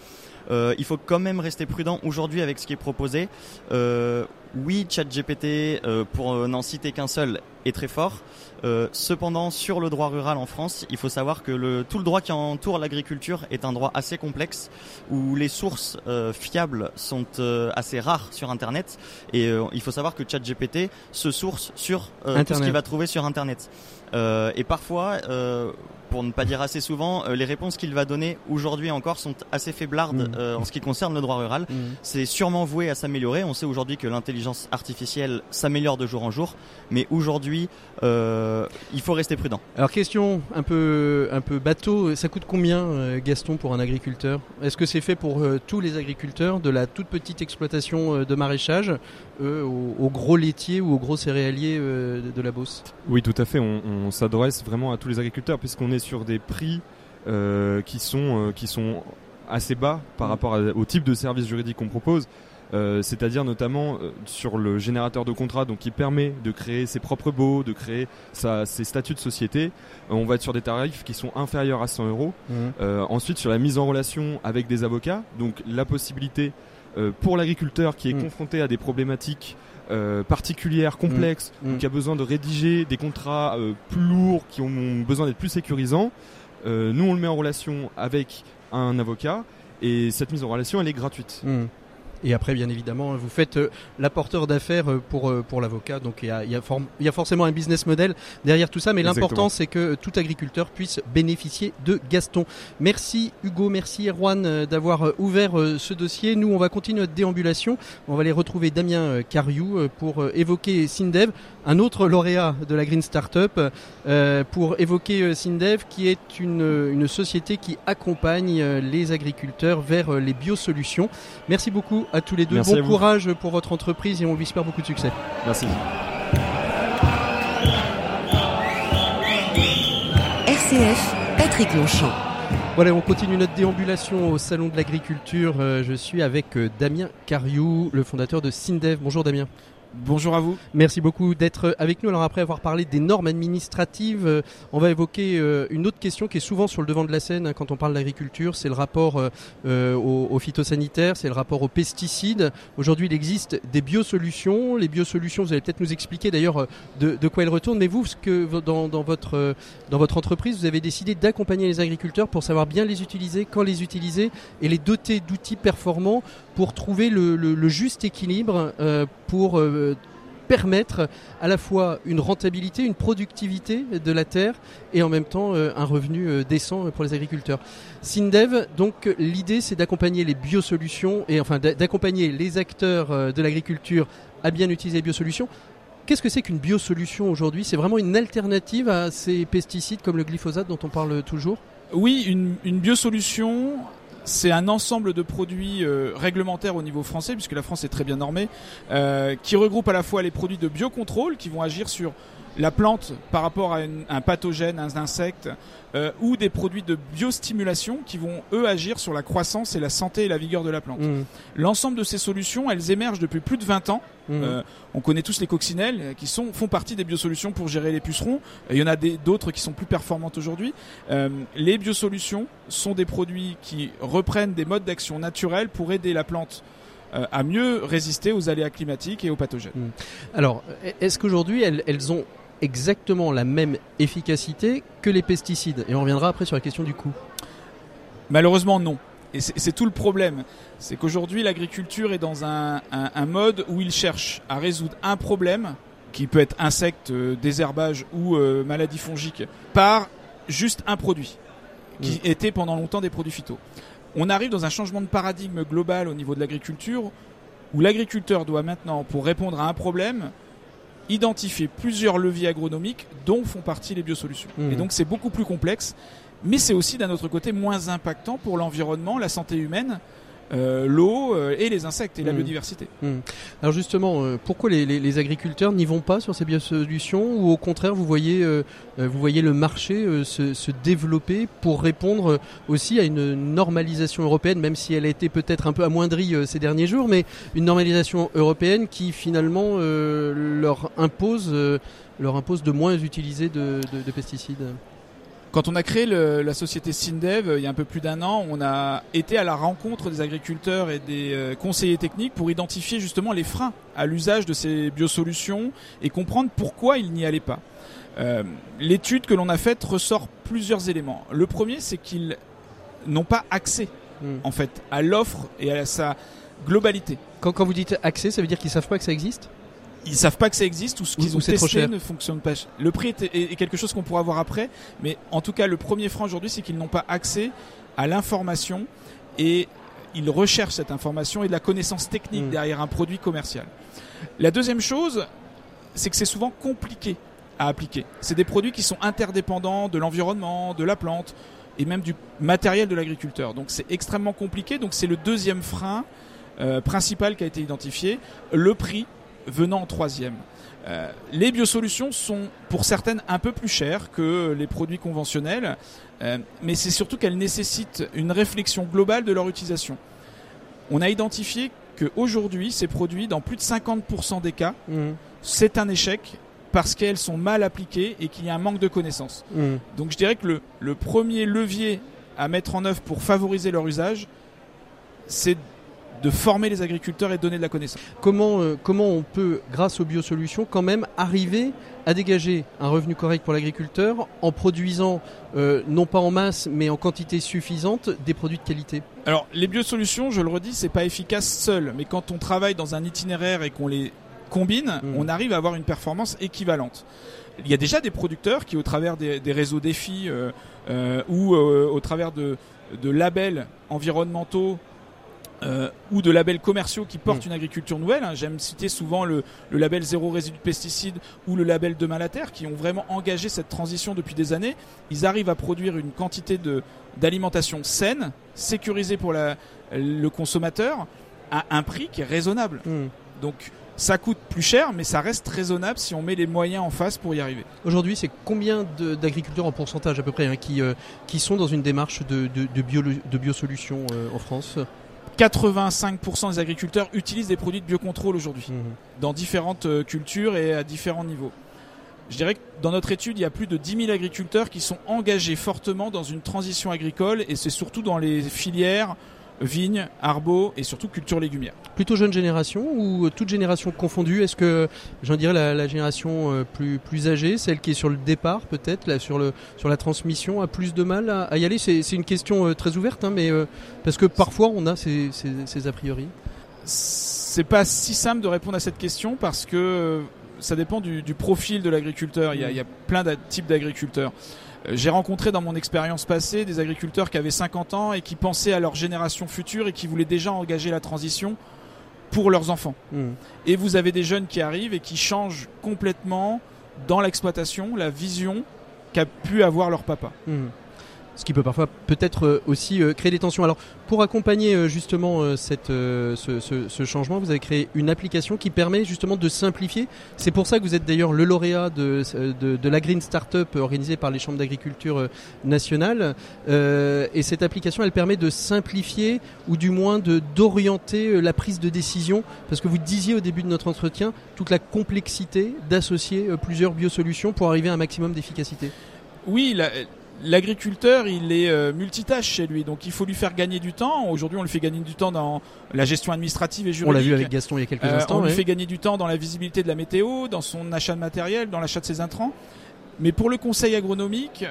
Euh, il faut quand même rester prudent aujourd'hui avec ce qui est proposé. Euh, oui, ChatGPT, euh, pour euh, n'en citer qu'un seul, est très fort. Euh, cependant, sur le droit rural en France, il faut savoir que le, tout le droit qui entoure l'agriculture est un droit assez complexe, où les sources euh, fiables sont euh, assez rares sur Internet. Et euh, il faut savoir que ChatGPT se source sur euh, tout ce qu'il va trouver sur Internet. Euh, et parfois, euh, pour ne pas dire assez souvent, euh, les réponses qu'il va donner aujourd'hui encore sont assez faiblardes Mhm. euh, en ce qui concerne le droit rural. Mhm. C'est sûrement voué à s'améliorer. On sait aujourd'hui que l'intelligence artificielle s'améliore de jour en jour, mais aujourd'hui, euh, il faut rester prudent. Alors question un peu un peu bateau, ça coûte combien euh, Gaston pour un agriculteur? Est-ce que c'est fait pour euh, tous les agriculteurs de la toute petite exploitation euh, de maraîchage euh, au, au gros laitier ou au gros céréalier euh, de, de la Beauce? Oui, tout à fait. On, on s'adresse vraiment à tous les agriculteurs puisqu'on est sur des prix euh, qui sont euh, qui sont assez bas par Mm. rapport à- au type de service juridique qu'on propose. Euh, c'est-à-dire notamment euh, sur le générateur de contrat, donc qui permet de créer ses propres baux, de créer sa, ses statuts de société. Euh, on va être sur des tarifs qui sont inférieurs à 100 euros. Euh, ensuite, sur la mise en relation avec des avocats, donc la possibilité pour l'agriculteur qui est Mm. confronté à des problématiques euh, particulières, complexes, Mm. ou qui a besoin de rédiger des contrats euh, plus lourds, qui ont besoin d'être plus sécurisants, euh, nous on le met en relation avec un avocat et cette mise en relation elle est gratuite. Hmm. Et après, bien évidemment, vous faites euh, l'apporteur d'affaires euh, pour, euh, pour l'avocat. Donc il y a, y, a y forcément un business model derrière tout ça. Mais l'important, c'est que tout agriculteur puisse bénéficier de Gaston. Merci Hugo, merci Erwan d'avoir ouvert ce dossier. Nous, on va continuer notre déambulation. On va aller retrouver Damien Cariou pour évoquer Sindev, un autre lauréat de la Green Startup, pour évoquer Sindev, qui est une, une société qui accompagne les agriculteurs vers les biosolutions. Merci beaucoup à tous les deux. Merci bon courage pour votre entreprise et on lui espère beaucoup de succès. Merci. RCF, Patrick Longchamp. Voilà, on continue notre déambulation au Salon de l'Agriculture. Euh, je suis avec euh, Damien Cariou, le fondateur de Sindev. Bonjour Damien. Bonjour à vous. Merci beaucoup d'être avec nous. Alors après avoir parlé des normes administratives, euh, on va évoquer euh, une autre question qui est souvent sur le devant de la scène hein, quand on parle d'agriculture, c'est le rapport euh, aux, phytosanitaires, c'est le rapport aux pesticides. Aujourd'hui, il existe des biosolutions. Les biosolutions, vous allez peut-être nous expliquer d'ailleurs de, quoi elles retournent. Mais vous, dans, votre entreprise, vous avez décidé d'accompagner les agriculteurs pour savoir bien les utiliser, quand les utiliser et les doter d'outils performants pour trouver le, le- juste équilibre pour euh, permettre à la fois une rentabilité, une productivité de la terre et en même temps euh, un revenu euh, décent pour les agriculteurs. Sindev, donc l'idée c'est d'accompagner les biosolutions et enfin d'a- d'accompagner les acteurs de l'agriculture à bien utiliser les biosolutions. Qu'est-ce que c'est qu'une biosolution aujourd'hui? C'est vraiment une alternative à ces pesticides comme le glyphosate dont on parle toujours? Oui, une, une biosolution, c'est un ensemble de produits euh, réglementaires au niveau français, puisque la France est très bien normée, euh, qui regroupe à la fois les produits de biocontrôle qui vont agir sur la plante par rapport à une- un pathogène, un insecte, euh, ou des produits de biostimulation qui vont eux agir sur la croissance et la santé et la vigueur de la plante. Mmh. L'ensemble de ces solutions, elles émergent depuis plus de 20 ans. Mmh. Euh, on connaît tous les coccinelles euh, qui sont, font partie des biosolutions pour gérer les pucerons. Il y en a d'autres qui sont plus performantes aujourd'hui. Euh, les biosolutions sont des produits qui reprennent des modes d'action naturels pour aider la plante à mieux résister aux aléas climatiques et aux pathogènes. Alors, est-ce qu'aujourd'hui elles, elles ont exactement la même efficacité que les pesticides Et on reviendra après sur la question du coût. Malheureusement, non. Et c'est tout le problème. C'est qu'aujourd'hui, l'agriculture est dans un, un- un mode où il cherche à résoudre un problème, qui peut être insecte, euh, désherbage ou euh, maladie fongique, par juste un produit, qui était pendant longtemps des produits phyto. On arrive dans un changement de paradigme global au niveau de l'agriculture, où l'agriculteur doit maintenant, pour répondre à un problème, identifier plusieurs leviers agronomiques dont font partie les biosolutions. Mhm. Et donc c'est beaucoup plus complexe, mais c'est aussi d'un autre côté moins impactant pour l'environnement, la santé humaine, euh, l'eau euh, et les insectes et la Mhm. biodiversité. Hmm. Alors justement, euh, pourquoi les, les- les agriculteurs n'y vont pas sur ces biosolutions ou au contraire vous voyez, euh, euh, vous voyez le marché euh, se, se développer pour répondre aussi à une normalisation européenne, même si elle a été peut-être un peu amoindrie euh, ces derniers jours, mais une normalisation européenne qui finalement euh, leur impose, euh, leur impose de moins utiliser de, de- de pesticides? Quand on a créé le- la société Sindev euh, il y a un peu plus d'un an, on a été à la rencontre des agriculteurs et des euh, conseillers techniques pour identifier justement les freins à l'usage de ces biosolutions et comprendre pourquoi ils n'y allaient pas. Euh, L'étude que l'on a faite ressort plusieurs éléments. Le premier, c'est qu'ils n'ont pas accès Mm. en fait à l'offre et à sa globalité. Quand, quand vous dites accès, ça veut dire qu'ils savent pas que ça existe? Ils savent pas que ça existe ou ce qu'ils ont trop testé cher. ne fonctionne pas. Le prix est, est- est quelque chose qu'on pourra voir après, mais en tout cas le premier frein aujourd'hui c'est qu'ils n'ont pas accès à l'information et ils recherchent cette information et de la connaissance technique Mm. derrière un produit commercial. La deuxième chose, c'est que c'est souvent compliqué à appliquer. C'est des produits qui sont interdépendants de l'environnement, de la plante et même du matériel de l'agriculteur. Donc c'est extrêmement compliqué. Donc c'est le deuxième frein euh, principal qui a été identifié. Le prix venant en troisième. Euh, les biosolutions sont pour certaines un peu plus chères que les produits conventionnels, euh, mais c'est surtout qu'elles nécessitent une réflexion globale de leur utilisation. On a identifié qu'aujourd'hui, ces produits, dans plus de 50% des cas, Mm. c'est un échec parce qu'elles sont mal appliquées et qu'il y a un manque de connaissances. Mm. Donc je dirais que le, le premier levier à mettre en œuvre pour favoriser leur usage, c'est de former les agriculteurs et de donner de la connaissance. Comment, euh, comment on peut, grâce aux biosolutions, quand même arriver à dégager un revenu correct pour l'agriculteur en produisant, euh, non pas en masse, mais en quantité suffisante, des produits de qualité? Alors les biosolutions, je le redis, c'est pas efficace seul, mais quand on travaille dans un itinéraire et qu'on les combine, Mhm. on arrive à avoir une performance équivalente. Il y a déjà des producteurs qui, au travers des, des réseaux défis euh, euh, ou euh, au travers de, de labels environnementaux euh, ou de labels commerciaux qui portent Mhm. une agriculture nouvelle. hein. J'aime citer souvent le, le label zéro résidu de pesticides ou le label Demain la Terre qui ont vraiment engagé cette transition depuis des années. Ils arrivent à produire une quantité de d'alimentation saine, sécurisée pour la, le consommateur, à un prix qui est raisonnable. Mm. Donc ça coûte plus cher, mais ça reste raisonnable si on met les moyens en face pour y arriver. Aujourd'hui, c'est combien de- d'agriculteurs en pourcentage à peu près hein, qui, euh, qui sont dans une démarche de, de, de, bio, de biosolutions euh, en France? 85% des agriculteurs utilisent des produits de biocontrôle aujourd'hui, Mhm. dans différentes euh, cultures et à différents niveaux. Je dirais que dans notre étude, il y a plus de 10 000 agriculteurs qui sont engagés fortement dans une transition agricole, et c'est surtout dans les filières vignes, arbos et surtout culture légumière. Plutôt jeune génération ou euh, toute génération confondue? Est-ce que, j'en dirais, la, la génération euh, plus, plus âgée, celle qui est sur le départ peut-être, là, sur, le, sur la transmission, a plus de mal à, à y aller? C'est c'est une question euh, très ouverte, hein, mais euh, parce que parfois on a ces, ces, ces a priori. C'est pas si simple de répondre à cette question parce que ça dépend du, du profil de l'agriculteur. Il, il y a plein de types d'agriculteurs. Euh, J'ai rencontré dans mon expérience passée des agriculteurs qui avaient 50 ans et qui pensaient à leur génération future et qui voulaient déjà engager la transition pour leurs enfants. Mm. Et vous avez des jeunes qui arrivent et qui changent complètement dans l'exploitation la vision qu'a pu avoir leur papa. Mhm. Ce qui peut parfois peut-être euh, aussi euh, créer des tensions. Alors pour accompagner euh, justement cette, ce, changement, vous avez créé une application qui permet justement de simplifier. C'est pour ça que vous êtes d'ailleurs le lauréat de, de, la Green Startup organisée par les chambres d'agriculture nationales. Et cette application, elle permet de simplifier ou du moins d'orienter la prise de décision. Parce que vous disiez au début de notre entretien toute la complexité d'associer plusieurs biosolutions pour arriver à un maximum d'efficacité. Oui, la- l'agriculteur, il est euh, multitâche chez lui, donc il faut lui faire gagner du temps. Aujourd'hui, on lui fait gagner du temps dans la gestion administrative et juridique. On l'a vu avec Gaston il y a quelques Euh, instants. on lui fait gagner du temps dans la visibilité de la météo, dans son achat de matériel, dans l'achat de ses intrants. Mais pour le conseil agronomique,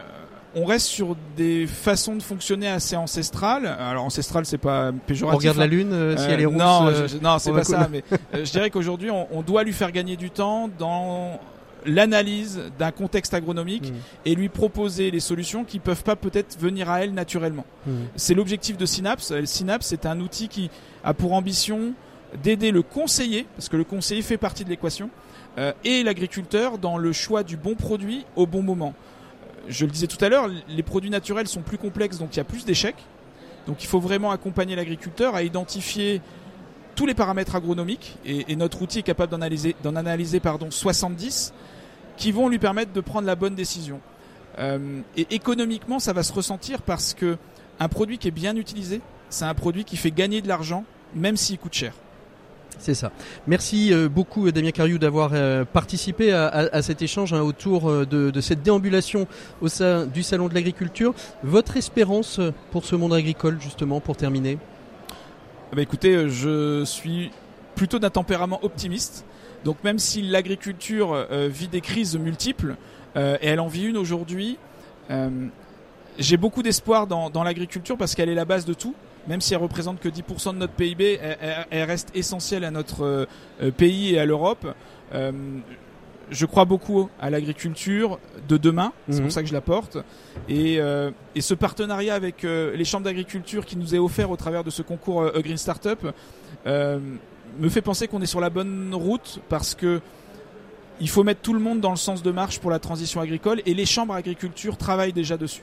on reste sur des façons de fonctionner assez ancestrales. Alors ancestrales, c'est pas péjoratif. On regarde hein. la lune euh, si elle est rousse. Non, euh, je- je- non, c'est pas ça. Mais je dirais qu'aujourd'hui, on, on doit lui faire gagner du temps dans l'analyse d'un contexte agronomique Mm. et lui proposer les solutions qui peuvent pas peut-être venir à elle naturellement. Mm. C'est l'objectif de Synapse. Euh, Synapse, c'est un outil qui a pour ambition d'aider le conseiller, parce que le conseiller fait partie de l'équation, euh, et l'agriculteur dans le choix du bon produit au bon moment. Euh, Je le disais tout à l'heure, les produits naturels sont plus complexes, donc il y a plus d'échecs. Donc il faut vraiment accompagner l'agriculteur à identifier tous les paramètres agronomiques, et, notre outil est capable d'en analyser, d'en analyser pardon, 70, qui vont lui permettre de prendre la bonne décision. Euh, et économiquement, ça va se ressentir parce que un produit qui est bien utilisé, c'est un produit qui fait gagner de l'argent, même s'il coûte cher. C'est ça. Merci euh, beaucoup Damien Cariou d'avoir euh, participé à, cet échange hein, autour euh, de, de cette déambulation au sein du Salon de l'Agriculture. Votre espérance euh, pour ce monde agricole justement pour terminer? Bah écoutez, euh, je suis plutôt d'un tempérament optimiste. Donc même si l'agriculture euh, vit des crises multiples, euh, et elle en vit une aujourd'hui, j'ai beaucoup d'espoir dans, dans l'agriculture parce qu'elle est la base de tout. Même si elle représente que 10% de notre PIB, elle, reste essentielle à notre pays et à l'Europe. Je crois beaucoup à l'agriculture de demain, c'est Mhm. pour ça que je la porte. Et, euh, et ce partenariat avec euh, les chambres d'agriculture qui nous est offert au travers de ce concours euh, Green Startup euh, me fait penser qu'on est sur la bonne route parce que il faut mettre tout le monde dans le sens de marche pour la transition agricole et les chambres d'agriculture travaillent déjà dessus.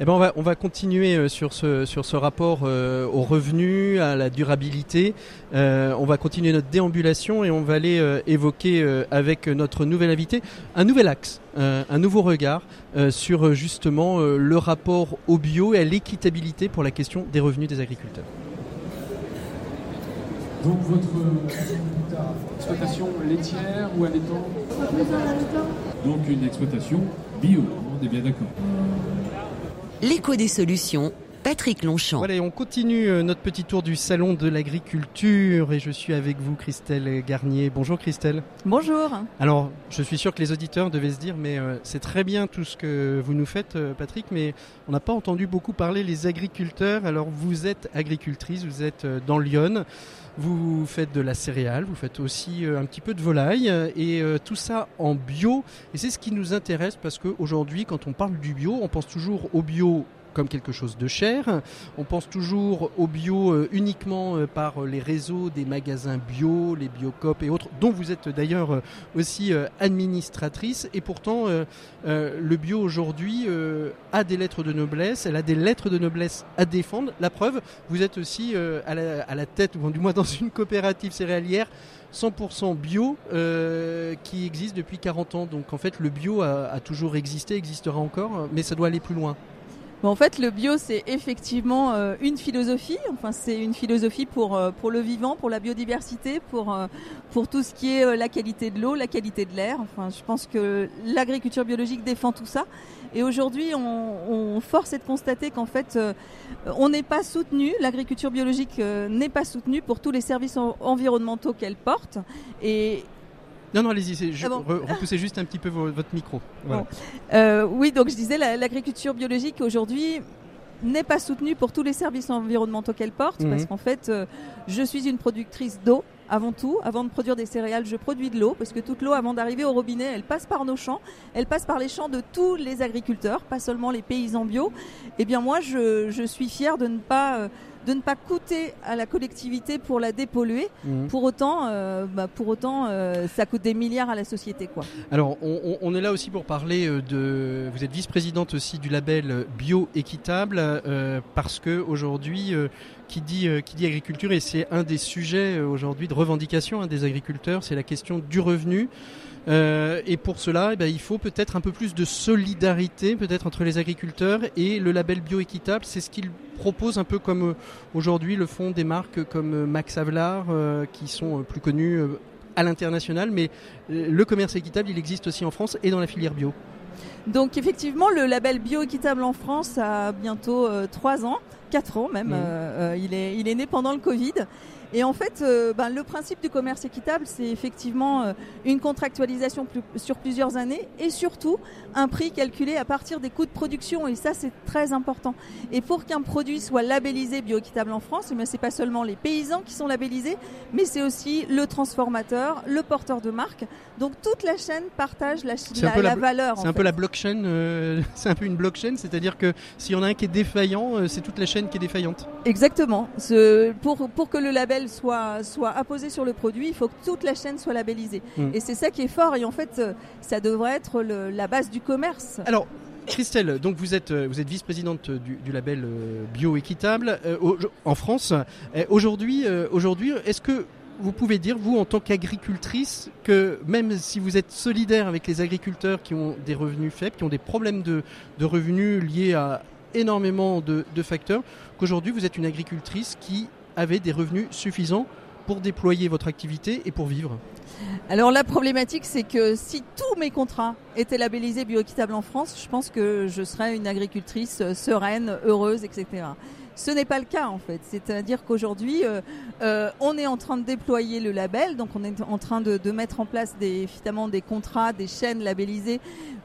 Eh ben on va on va continuer euh, sur ce sur ce rapport euh, aux revenus, à la durabilité. Euh, on va continuer notre déambulation et on va aller euh, évoquer avec notre nouvel invité un nouvel axe, un nouveau regard sur justement le rapport au bio et à l'équitabilité pour la question des revenus des agriculteurs. Donc votre exploitation laitière ou allaitant Donc une exploitation bio, on est bien d'accord. L'écho des solutions, Patrick Longchamp. Voilà, et on continue euh, notre petit tour du salon de l'agriculture et je suis avec vous Christelle Garnier. Bonjour Christelle. Bonjour. Alors, je suis sûr que les auditeurs devaient se dire, mais euh, c'est très bien tout ce que vous nous faites, euh, Patrick, mais on n'a pas entendu beaucoup parler les agriculteurs. Alors, vous êtes agricultrice, vous êtes euh, dans Lyon, vous faites de la céréale, vous faites aussi euh, un petit peu de volaille, euh, et euh, tout ça en bio. Et c'est ce qui nous intéresse parce qu'aujourd'hui, quand on parle du bio, on pense toujours au bio comme quelque chose de cher. On pense toujours au bio euh, uniquement euh, par euh, les réseaux des magasins bio, les biocop et autres, dont vous êtes d'ailleurs aussi administratrice. Et pourtant, le bio aujourd'hui a des lettres de noblesse, elle a des lettres de noblesse à défendre. La preuve, vous êtes aussi à, la, tête, ou du moins dans une coopérative céréalière 100% bio qui existe depuis 40 ans. Donc en fait, le bio a toujours existé, existera encore, mais ça doit aller plus loin. En fait, le bio, c'est effectivement euh, une philosophie. Enfin, c'est une philosophie pour, euh, pour le vivant, pour la biodiversité, pour, euh, pour tout ce qui est la qualité de l'eau, la qualité de l'air. Enfin, je pense que l'agriculture biologique défend tout ça. Et aujourd'hui, on, on force est de constater qu'en fait, on n'est pas soutenu, l'agriculture biologique n'est pas soutenue pour tous les services en- environnementaux qu'elle porte. Et, Non, non, allez-y, Ah bon re- repoussez juste un petit peu vo- votre micro. Voilà. Bon. Euh, oui, donc je disais, la- l'agriculture biologique aujourd'hui n'est pas soutenue pour tous les services environnementaux qu'elle porte, Mhm. parce qu'en fait, euh, je suis une productrice d'eau. Avant tout, avant de produire des céréales, je produis de l'eau parce que toute l'eau, avant d'arriver au robinet, elle passe par nos champs, elle passe par les champs de tous les agriculteurs, pas seulement les paysans bio. Eh bien, moi, je, je suis fière de ne pas euh, de ne pas coûter à la collectivité pour la dépolluer. Mhm. Pour autant, euh, bah, pour autant, euh, ça coûte des milliards à la société, quoi. Alors, on, est là aussi pour parler euh, de. Vous êtes vice-présidente aussi du label Bio Équitable, euh, parce que aujourd'hui, qui dit qui dit agriculture et c'est un des sujets aujourd'hui de revendication hein, des agriculteurs, c'est la question du revenu. Euh, et pour cela, eh ben, il faut peut-être un peu plus de solidarité, peut-être entre les agriculteurs et le label bioéquitable. C'est ce qu'il propose un peu comme euh, aujourd'hui le font des marques comme euh, Max Havelaar, euh, qui sont plus connues à l'international. Mais le commerce équitable, il existe aussi en France et dans la filière bio. Donc effectivement, le label bioéquitable en France a bientôt euh, trois ans, quatre ans même. Il, est, il est né pendant le Covid. Et en fait, euh, ben, le principe du commerce équitable, c'est effectivement euh, une contractualisation plus- sur plusieurs années et surtout un prix calculé à partir des coûts de production. Et ça, c'est très important. Et pour qu'un produit soit labellisé bioéquitable en France, ce c'est pas seulement les paysans qui sont labellisés, mais c'est aussi le transformateur, le porteur de marque. Donc toute la chaîne partage la, valeur. C'est un peu la blockchain. euh, *laughs* c'est un peu une blockchain, c'est-à-dire que s'il y en a un qui est défaillant, c'est toute la chaîne qui est défaillante. Exactement. Ce- pour, pour que le label soit, soit apposé sur le produit, il faut que toute la chaîne soit labellisée. Mm. Et c'est ça qui est fort. Et en fait, euh, ça devrait être le- la base du commerce. Alors, Christelle, donc vous êtes, euh, vous êtes vice-présidente du, du label euh, Bio Équitable euh, au- en France. Euh, Aujourd'hui, euh, aujourd'hui, est-ce que vous pouvez dire, vous, en tant qu'agricultrice, que même si vous êtes solidaire avec les agriculteurs qui ont des revenus faibles, qui ont des problèmes de, de revenus liés à énormément de, de facteurs, qu'aujourd'hui vous êtes une agricultrice qui avait des revenus suffisants pour déployer votre activité et pour vivre alors la problématique, c'est que si tous mes contrats étaient labellisés bioéquitable en France, je pense que je serais une agricultrice euh, sereine, heureuse, etc. Ce n'est pas le cas en fait. C'est-à-dire qu'aujourd'hui, euh, euh, on est en train de déployer le label, donc on est en train de, mettre en place des, des contrats, des chaînes labellisées.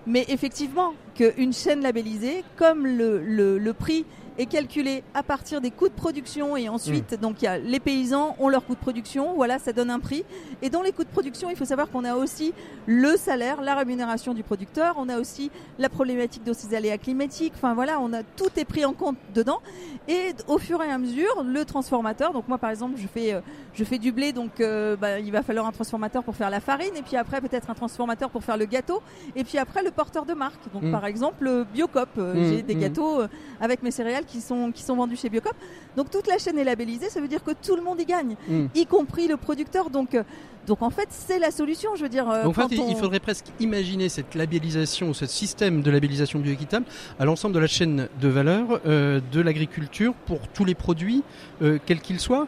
Mais effectivement, qu'une chaîne labellisée, comme le, le prix est calculé à partir des coûts de production et ensuite donc il y a les paysans ont leurs coûts de production voilà ça donne un prix. Et dans les coûts de production il faut savoir qu'on a aussi le salaire la rémunération du producteur on a aussi la problématique de ces aléas climatiques enfin voilà on a tout est pris en compte dedans. Et au fur et à mesure le transformateur donc moi par exemple je fais euh, je fais du blé donc euh, bah, il va falloir un transformateur pour faire la farine et puis après peut-être un transformateur pour faire le gâteau et puis après le porteur de marque. Donc Mm. par exemple le Biocop euh, Mm, j'ai des gâteaux euh, avec mes céréales qui sont qui sont vendus chez Biocop donc toute la chaîne est labellisée ça veut dire que tout le monde y gagne Mm. y compris le producteur donc euh, donc en fait c'est la solution je veux dire euh, Donc, en fait, il- on- il faudrait presque imaginer cette labellisation, ce système de labellisation bioéquitable à l'ensemble de la chaîne de valeur euh, de l'agriculture pour tous les produits, euh, quels qu'ils soient.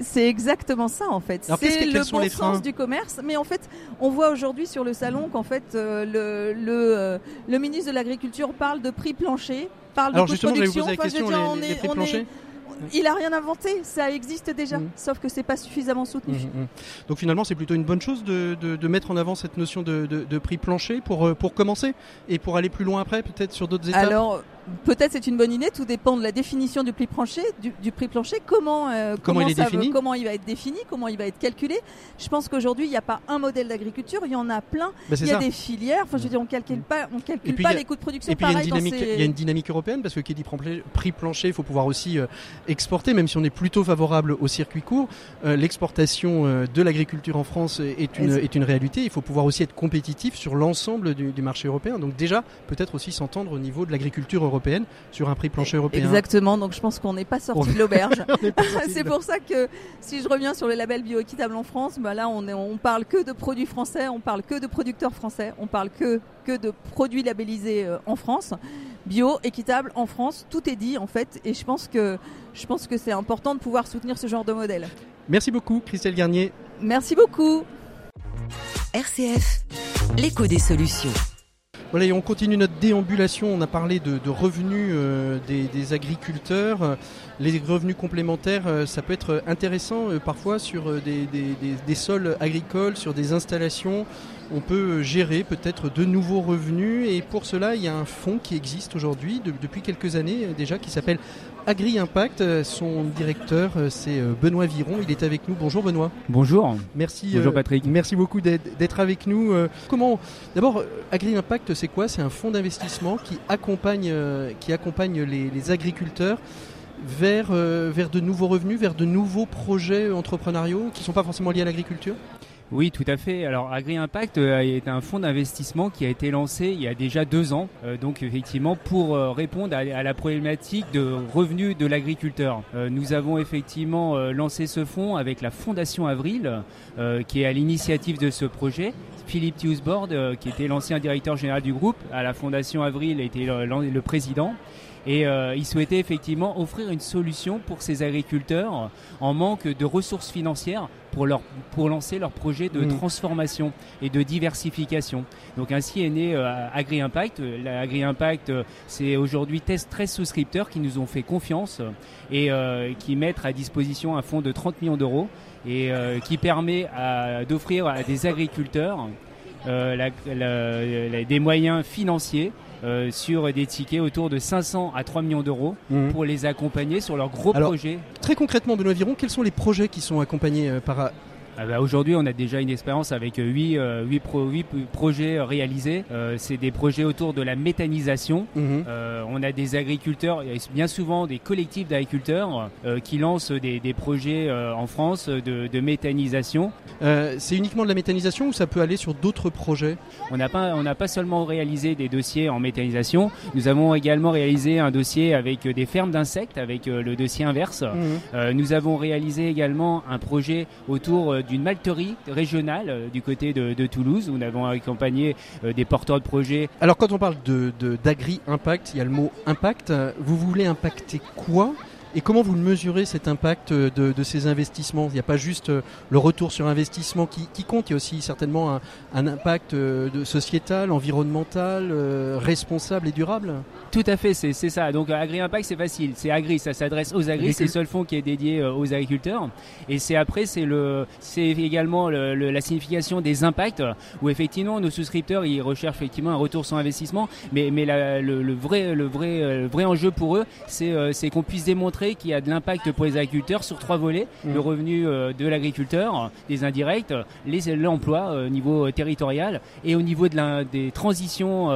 C'est exactement ça en fait. C'est le bon freins sens du commerce. Mais en fait, on voit aujourd'hui sur le salon qu'en fait euh, le, le, euh, le ministre de l'Agriculture parle de prix plancher, parle Alors de justement, de vous production. poser la question, les- prix planchers Il a rien inventé, ça existe déjà. Mm. Sauf que c'est pas suffisamment soutenu. Mhm, mhm. Donc finalement, c'est plutôt une bonne chose de, de- de mettre en avant cette notion de, de- de prix plancher pour, euh, pour commencer et pour aller plus loin après, peut-être sur d'autres étapes? Alors peut-être c'est une bonne idée. Tout dépend de la définition du prix plancher. Du, du prix plancher, comment euh, Comment il est ça défini veut- comment il va être défini, comment il va être calculé. Je pense qu'aujourd'hui il n'y a pas un modèle d'agriculture, il y en a plein. Bah, il y a ça. des filières. Enfin, je veux dire, on calcule pas, on calcule puis, pas a- les coûts de production. Et puis il y, a une dynamique, ces- il y a une dynamique européenne parce que qui dit prix plancher, il faut pouvoir aussi euh, exporter, même si on est plutôt favorable au circuit court. euh, L'exportation de l'agriculture en France est une, est une réalité. Il faut pouvoir aussi être compétitif sur l'ensemble du, du marché européen. Donc déjà, peut-être aussi s'entendre au niveau de l'agriculture européenne sur un prix plancher européen. Exactement, donc je pense qu'on n'est pas sorti On- de l'auberge. *laughs* *laughs* C'est pour ça que si je reviens sur le label bioéquitable en France, bah là on, est, on parle que de produits français, on parle que de producteurs français, on parle que, que de produits labellisés euh, en France. Bio, équitable en France, tout est dit en fait, et je pense que je pense que c'est important de pouvoir soutenir ce genre de modèle. Merci beaucoup, Christelle Garnier. Merci beaucoup. RCF, l'écho des solutions. Voilà, et on continue notre déambulation. On a parlé de, revenus euh, des, agriculteurs. Les revenus complémentaires, euh, ça peut être intéressant euh, parfois sur des sols agricoles, sur des installations. On peut gérer peut-être de nouveaux revenus. Et pour cela, il y a un fonds qui existe aujourd'hui de- depuis quelques années euh, déjà qui s'appelle Agri Impact. Euh, Son directeur, euh, c'est Benoît Viron. Il est avec nous. Bonjour Benoît. Bonjour. Merci. Bonjour euh, Patrick. Merci beaucoup d'être avec nous. Comment D'abord, Agri Impact, c'est quoi? C'est un fonds d'investissement qui accompagne, qui accompagne les, les agriculteurs vers, vers de nouveaux revenus, vers de nouveaux projets entrepreneuriaux qui ne sont pas forcément liés à l'agriculture? Oui, tout à fait. Alors, Agri Impact euh, est un fonds d'investissement qui a été lancé il y a déjà deux ans, euh, donc effectivement pour euh, répondre à, la problématique de revenus de l'agriculteur. Nous avons effectivement lancé ce fonds avec la Fondation Avril, qui est à l'initiative de ce projet. Philippe Tiusbord, euh, qui était l'ancien directeur général du groupe, à la Fondation Avril, était le président. Et euh, il souhaitait effectivement offrir une solution pour ces agriculteurs en manque de ressources financières pour, leur, pour lancer leur projet de Mhm. transformation et de diversification. Donc ainsi est né euh, Agri Impact. Agri Impact, euh, c'est aujourd'hui 13 souscripteurs qui nous ont fait confiance et euh, qui mettent à disposition un fonds de 30 millions d'euros et euh, qui permet d'offrir à des agriculteurs euh, la- la- la- des moyens financiers euh, sur des tickets autour de 500 à 3 millions d'euros Mhm. pour les accompagner sur leurs gros Alors, projets. Très concrètement, Benoît Viron, quels sont les projets qui sont accompagnés euh, par... Ah bah, Aujourd'hui, on a déjà une expérience avec 8, projets réalisés. Euh, c'est des projets autour de la méthanisation. Mhm. Euh, on a des agriculteurs, bien souvent des collectifs d'agriculteurs euh, qui lancent des, des projets euh, en France de, de méthanisation. Euh, c'est uniquement de la méthanisation ou ça peut aller sur d'autres projets? On n'a pas, on n'a pas seulement réalisé des dossiers en méthanisation, nous avons également réalisé un dossier avec des fermes d'insectes, avec euh, le dossier inverse. Mhm. Euh, nous avons réalisé également un projet autour euh, d'une malterie régionale euh, du côté de, Toulouse. Nous avons accompagné euh, des porteurs de projets. Alors quand on parle d'agri-impact, il y a le mot impact. Vous voulez impacter quoi Et comment vous le mesurez cet impact de, de ces investissements? Il n'y a pas juste euh, le retour sur investissement qui, qui compte, il y a aussi certainement un, un impact euh, de sociétal, environnemental, euh, responsable et durable. Tout à fait, c'est ça. Donc Agri Impact, c'est facile. C'est Agri, ça s'adresse aux agris. C'est le seul fonds qui est dédié euh, aux agriculteurs. Et c'est après, c'est le, c'est également le- le- la signification des impacts, où effectivement nos souscripteurs, ils recherchent effectivement un retour sur investissement. Mais mais la- le, le vrai, le vrai, euh, le vrai enjeu pour eux, c'est euh, c'est qu'on puisse démontrer qu'il y a de l'impact pour les agriculteurs sur trois volets Mm. le revenu euh, de l'agriculteur, des indirects, l'emploi euh, au niveau euh, territorial et au niveau de la, des transitions.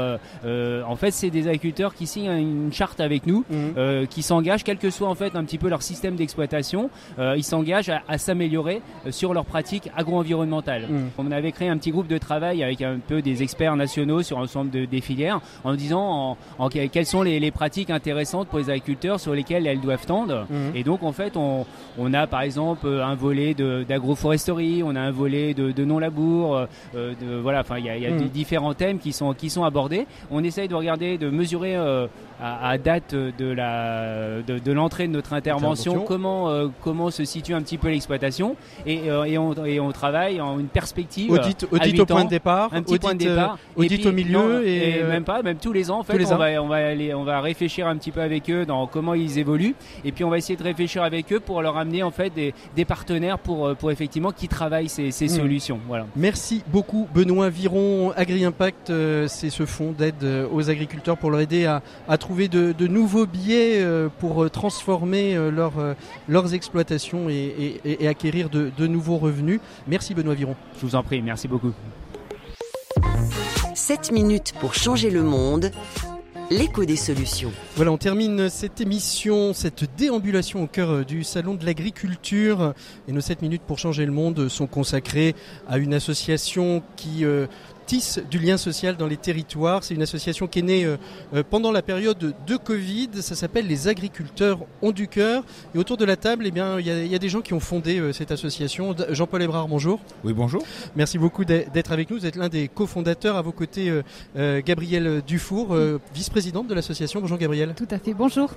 en fait, c'est des agriculteurs qui signent une charte avec nous, euh, qui s'engagent, quel que soit en fait un petit peu leur système d'exploitation, ils s'engagent à, à s'améliorer sur leurs pratiques agro-environnementales. On avait créé un petit groupe de travail avec un peu des experts nationaux sur l'ensemble de- des filières, en disant en, en que- quelles sont les, les pratiques intéressantes pour les agriculteurs sur lesquelles elles doivent tendre. Mhm. Et donc en fait, on, on a par exemple un volet d'agroforesterie, on a un volet de, de non-labour, euh, voilà, enfin il y a, il y a Mhm. différents thèmes qui sont qui sont abordés. On essaye de regarder, de mesurer euh, à, à date de la de, de l'entrée de notre intervention Intervention. comment euh, comment se situe un petit peu l'exploitation et, et, on, et on travaille en une perspective Audit- audit au point ans, de départ, un petit point de audit, départ et audit puis- au milieu non, et, euh, même pas même tous les ans en fait on va on va aller on va réfléchir un petit peu avec eux dans comment ils évoluent et puis on va essayer de réfléchir avec eux pour leur amener en fait des, des partenaires pour euh, pour effectivement qui travaillent ces, ces Mm. solutions voilà Merci beaucoup Benoît Viron. Agri Impact, euh, c'est ce fonds d'aide euh, aux agriculteurs pour leur aider à, à trouver de, de nouveaux biais euh, pour transformer leur, leurs exploitations et, et- et- et acquérir de, de nouveaux revenus. Merci Benoît Viron. je vous en prie merci beaucoup 7 minutes pour changer le monde. L'écho des solutions. Voilà, on termine cette émission, cette déambulation au cœur euh, du Salon de l'Agriculture. Et nos 7 minutes pour changer le monde sont consacrées à une association qui euh, tisse du lien social dans les territoires. C'est une association qui est née euh, euh, pendant la période de Covid. Ça s'appelle les agriculteurs ont du cœur. Et autour de la table, eh bien, il y, a- il y a des gens qui ont fondé euh, cette association. Jean-Paul Ebrard, bonjour. Oui, bonjour. Merci beaucoup d'être avec nous. Vous êtes l'un des cofondateurs. À vos côtés, euh, euh, Gabrielle Dufour, euh, vice-présidente de l'association. Bonjour Gabrielle. Tout à fait, bonjour.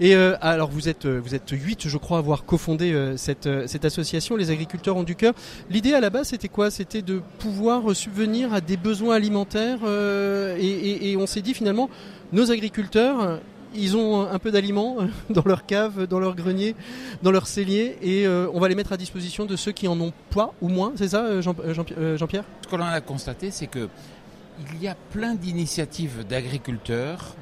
Et euh, alors vous êtes vous êtes huit, je crois, à avoir cofondé euh, cette euh, cette association. Les agriculteurs ont du cœur. L'idée à la base, c'était quoi? C'était de pouvoir subvenir à des besoins alimentaires. euh, et, on s'est dit finalement, nos agriculteurs. Ils ont un peu d'aliments euh, dans leur cave, dans leur grenier, dans leur cellier, et euh, on va les mettre à disposition de ceux qui en ont pas ou moins. C'est ça, Jean- Jean- euh, Jean-Pierre? Ce que a constaté, c'est que il y a plein d'initiatives d'agriculteurs.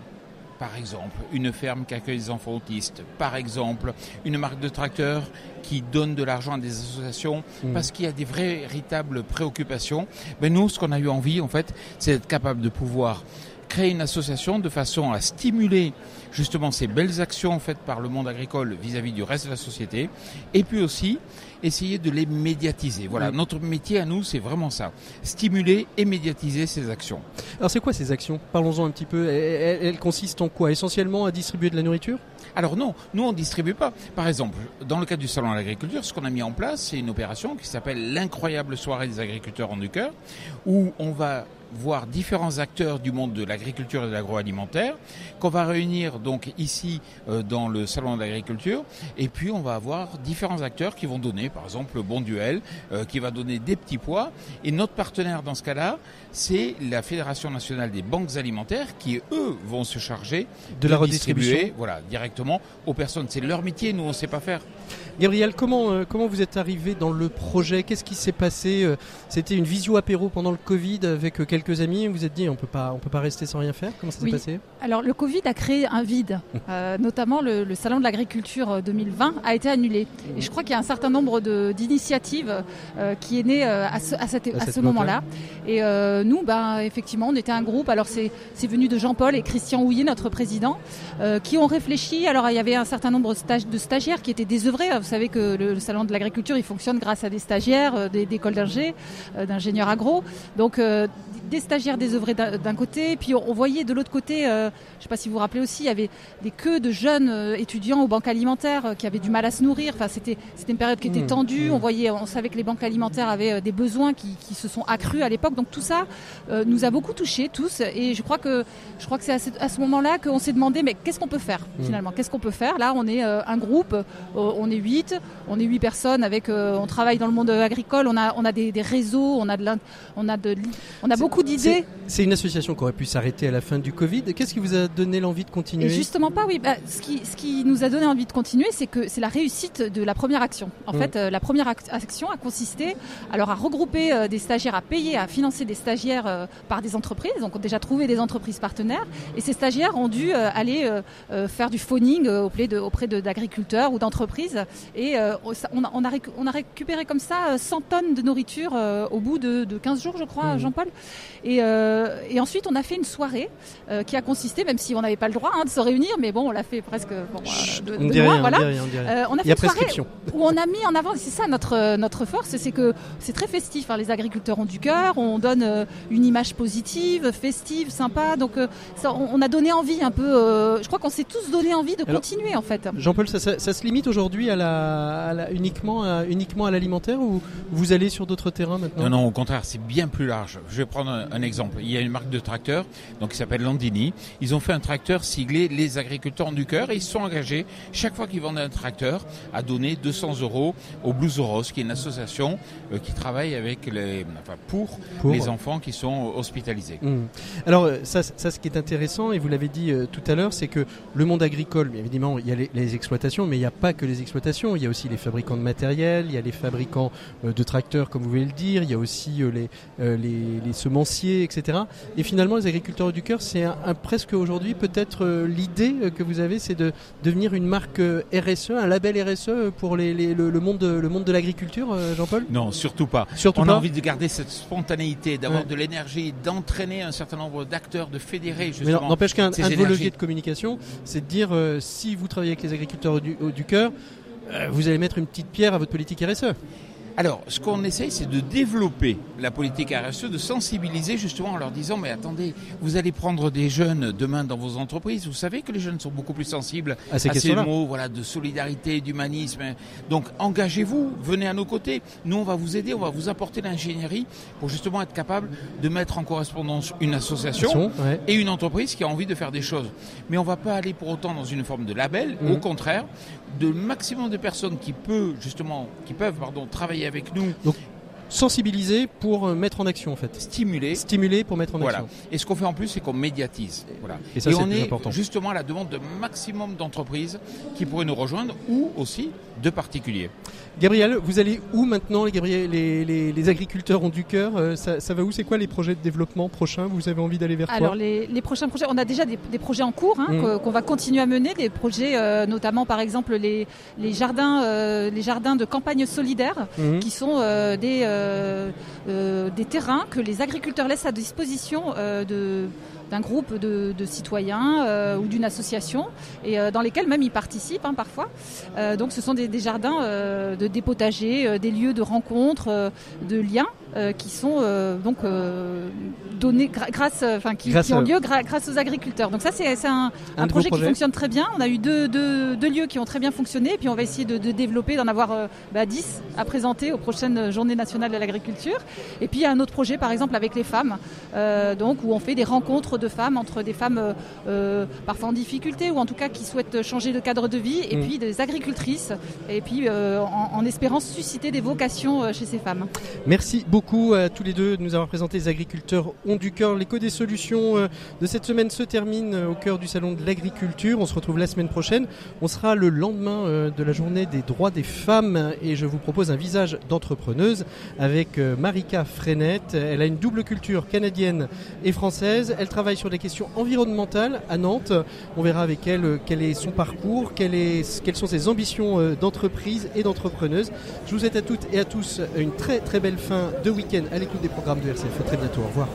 Par exemple, une ferme qui accueille des enfants autistes. Par exemple, une marque de tracteurs qui donne de l'argent à des associations Mhm. parce qu'il y a des véritables préoccupations. Mais nous, ce qu'on a eu envie, en fait, c'est d'être capable de pouvoir créer une association de façon à stimuler justement ces belles actions faites par le monde agricole vis-à-vis du reste de la société et puis aussi essayer de les médiatiser. Voilà, notre métier à nous, c'est vraiment ça. Stimuler et médiatiser ces actions. Alors c'est quoi ces actions? Parlons-en un petit peu. Elles, consistent en quoi? Essentiellement à distribuer de la nourriture? Alors non, nous on distribue pas. Par exemple, dans le cadre du salon de l'agriculture, ce qu'on a mis en place, c'est une opération qui s'appelle l'incroyable soirée des agriculteurs en du cœur, où on va voir différents acteurs du monde de l'agriculture et de l'agroalimentaire, qu'on va réunir donc ici euh, dans le salon de l'agriculture, et puis on va avoir différents acteurs qui vont donner, par exemple, le Bon Duel, euh, qui va donner des petits pois, et notre partenaire dans ce cas-là, c'est la Fédération nationale des banques alimentaires, qui eux vont se charger De la redistribution. voilà, directement aux personnes. C'est leur métier, nous on ne sait pas faire. Gabriel, comment, euh, comment vous êtes arrivé dans le projet? Qu'est-ce qui s'est passé? C'était une visio apéro pendant le Covid avec euh, quelques amis. Vous vous êtes dit on peut pas on peut pas rester sans rien faire. Comment ça s'est passé? Alors le Covid a créé un vide, *laughs* Euh, notamment le, le salon de l'agriculture euh, 2020 a été annulé. Et je crois qu'il y a un certain nombre d'initiatives euh, qui est né euh, à ce, à cette- À à cette ce moment-là. Et euh, nous, ben, effectivement, on était un groupe. Alors c'est venu de Jean-Paul et Christian Houillet, notre président, euh, qui ont réfléchi. Alors il y avait un certain nombre de, stagiaires qui étaient désœuvrés. Vous savez que le, le salon de l'agriculture, il fonctionne grâce à des stagiaires, euh, des, d'écoles d'ingé, euh, d'ingénieurs agro. Donc euh, des stagiaires désœuvrés d'un d'un côté, puis on, on voyait de l'autre côté, euh, je ne sais pas si vous vous rappelez aussi, il y avait des queues de jeunes euh, étudiants aux banques alimentaires euh, qui avaient du mal à se nourrir. Enfin, c'était une période qui était Mmh, tendue. mmh. On voyait, on savait que les banques alimentaires avaient des besoins qui, qui se sont accrus à l'époque. Donc tout ça euh, nous a beaucoup touchés tous. Et je crois que je crois que c'est à ce, moment-là qu'on s'est demandé, mais qu'est-ce qu'on peut faire Mmh. finalement? Qu'est-ce qu'on peut faire? Là, on est euh, un groupe, on est huit, on est huit personnes avec, on travaille dans le monde agricole, on a on a des, des réseaux, on a de on a de on a beaucoup d'idées. C'est- une association qui aurait pu s'arrêter à la fin du Covid. Qu'est-ce qui vous a donné l'envie de continuer? Et justement pas, oui. Bah, ce, qui, ce qui nous a donné envie de continuer, c'est que c'est la réussite de la première action. En fait, euh, la première ac- action a consisté alors à regrouper euh, des stagiaires, à payer, à financer des stagiaires euh, par des entreprises. Donc, on a déjà trouvé des entreprises partenaires. Et ces stagiaires ont dû aller faire du phoning auprès auprès de- d'agriculteurs ou d'entreprises. Et on, a, on, a récu- on a récupéré comme ça euh, 100 tonnes de nourriture au bout de, de 15 jours, je crois, Mhm. Jean-Paul. Et, euh, et ensuite, on a fait une soirée euh, qui a consisté, même si on n'avait pas le droit hein, de se réunir, mais bon, on l'a fait presque bon, euh, de, on de dit loin, rien, on voilà. dit rien, on dit rien. Euh, on a Il fait y a une soirée prescription. où on a mis en avant, c'est ça notre notre force, c'est que c'est très festif. hein, les agriculteurs ont du cœur, on donne euh, une image positive, festive, sympa. Donc, euh, ça, on, on a donné envie un peu. euh, je crois qu'on s'est tous donné envie de Alors, continuer en fait. Jean-Paul, ça, ça- ça se limite aujourd'hui à la, à la- uniquement, à, uniquement à l'alimentaire ou vous allez sur d'autres terrains maintenant? Non, non, au contraire, c'est bien plus large. Je vais prendre un, un exemple. Il y a une marque de tracteur, donc qui s'appelle Landini. Ils ont fait un tracteur siglé Les agriculteurs du cœur et ils se sont engagés, chaque fois qu'ils vendent un tracteur, à donner 200 euros au Blues Rose, qui est une association euh, qui travaille avec les, enfin, pour, Pour. les enfants qui sont hospitalisés. Mmh. Alors euh, ça, ça, ce qui est intéressant, et vous l'avez dit euh, tout à l'heure, c'est que le monde agricole, bien évidemment, il y a les, les exploitations, mais il n'y a pas que les exploitations. Il y a aussi les fabricants de matériel, il y a les fabricants euh, de tracteurs, comme vous voulez le dire, il y a aussi les, les, les etc. Et finalement, les agriculteurs du cœur, c'est un, un- presque aujourd'hui peut-être euh, l'idée euh, que vous avez, c'est de devenir une marque euh, RSE, un label RSE pour les, les- le, le monde de, le monde de l'agriculture, Jean-Paul? Non, surtout pas. Surtout On pas a envie de garder cette spontanéité, d'avoir Ouais. de l'énergie, d'entraîner un certain nombre d'acteurs, de fédérer Mais justement. non, n'empêche qu'un de vos leviers de communication, c'est de dire euh, si vous travaillez avec les agriculteurs du, cœur, euh, vous allez mettre une petite pierre à votre politique RSE. Alors, ce qu'on essaye, c'est de développer la politique RSE, de sensibiliser justement en leur disant, mais attendez, vous allez prendre des jeunes demain dans vos entreprises. Vous savez que les jeunes sont beaucoup plus sensibles À ces ces questions-là. mots, voilà, de solidarité, d'humanisme. Donc, engagez-vous, venez à nos côtés. Nous, on va vous aider, on va vous apporter l'ingénierie pour justement être capable de mettre en correspondance une association ouais. et une entreprise qui a envie de faire des choses. Mais on va pas aller pour autant dans une forme de label. Au contraire, de maximum de personnes qui peuvent justement, qui peuvent pardon, travailler avec nous. Sensibiliser pour euh, mettre en action en fait. Stimuler. Stimuler pour mettre en Voilà. action. Et ce qu'on fait en plus, c'est qu'on médiatise. Voilà. Et ça, c'est on est important. justement à la demande de maximum d'entreprises qui pourraient nous rejoindre ou aussi de particuliers. Gabriel, vous allez où maintenant les, Gabriel, les, les- les agriculteurs ont du cœur euh, ça, ça va où? C'est quoi les projets de développement prochains? Vous avez envie d'aller vers Alors quoi les, les prochains projets, on a déjà des, des projets en cours hein, Mm. que- qu'on va continuer à mener, des projets euh, notamment par exemple les, les jardins, euh, les jardins de campagne solidaire, Mhm. qui sont euh, des, des terrains que les agriculteurs laissent à disposition euh, d'un groupe de, citoyens euh, ou d'une association et euh, dans lesquels même ils participent hein, parfois. Euh, donc ce sont des, jardins euh, de des euh, des lieux de rencontres, euh, de liens euh, qui sont euh, donc euh, donnés grâce, enfin qui, Grâce qui ont lieu grâce aux agriculteurs. Donc ça c'est un, Un projet qui fonctionne très bien. On a eu deux, deux, deux lieux qui ont très bien fonctionné et puis on va essayer de, de développer, d'en avoir bah, 10 à présenter aux prochaines journées nationales de l'agriculture. Et puis il y a un autre projet par exemple avec les femmes, donc où on fait des rencontres de femmes entre des femmes parfois en difficulté ou en tout cas qui souhaitent changer de cadre de vie et Mm. puis des agricultrices et puis en, en espérant susciter des vocations chez ces femmes. Merci beaucoup à tous les deux de nous avoir présenté les agriculteurs ont du cœur. L'écho des solutions euh, de cette semaine se termine euh, au cœur du salon de l'agriculture. On se retrouve la semaine prochaine. On sera le lendemain euh, de la journée des droits des femmes et je vous propose un visage d'entrepreneuse avec Marika Frenette. Elle a une double culture canadienne et française. Elle travaille sur des questions environnementales à Nantes. On verra avec elle quel est son parcours, quelles sont ses ambitions d'entreprise et d'entrepreneuse. Je vous souhaite à toutes et à tous une très très belle fin de deux week-end, à l'écoute des programmes de RCF. À très bientôt. Au revoir.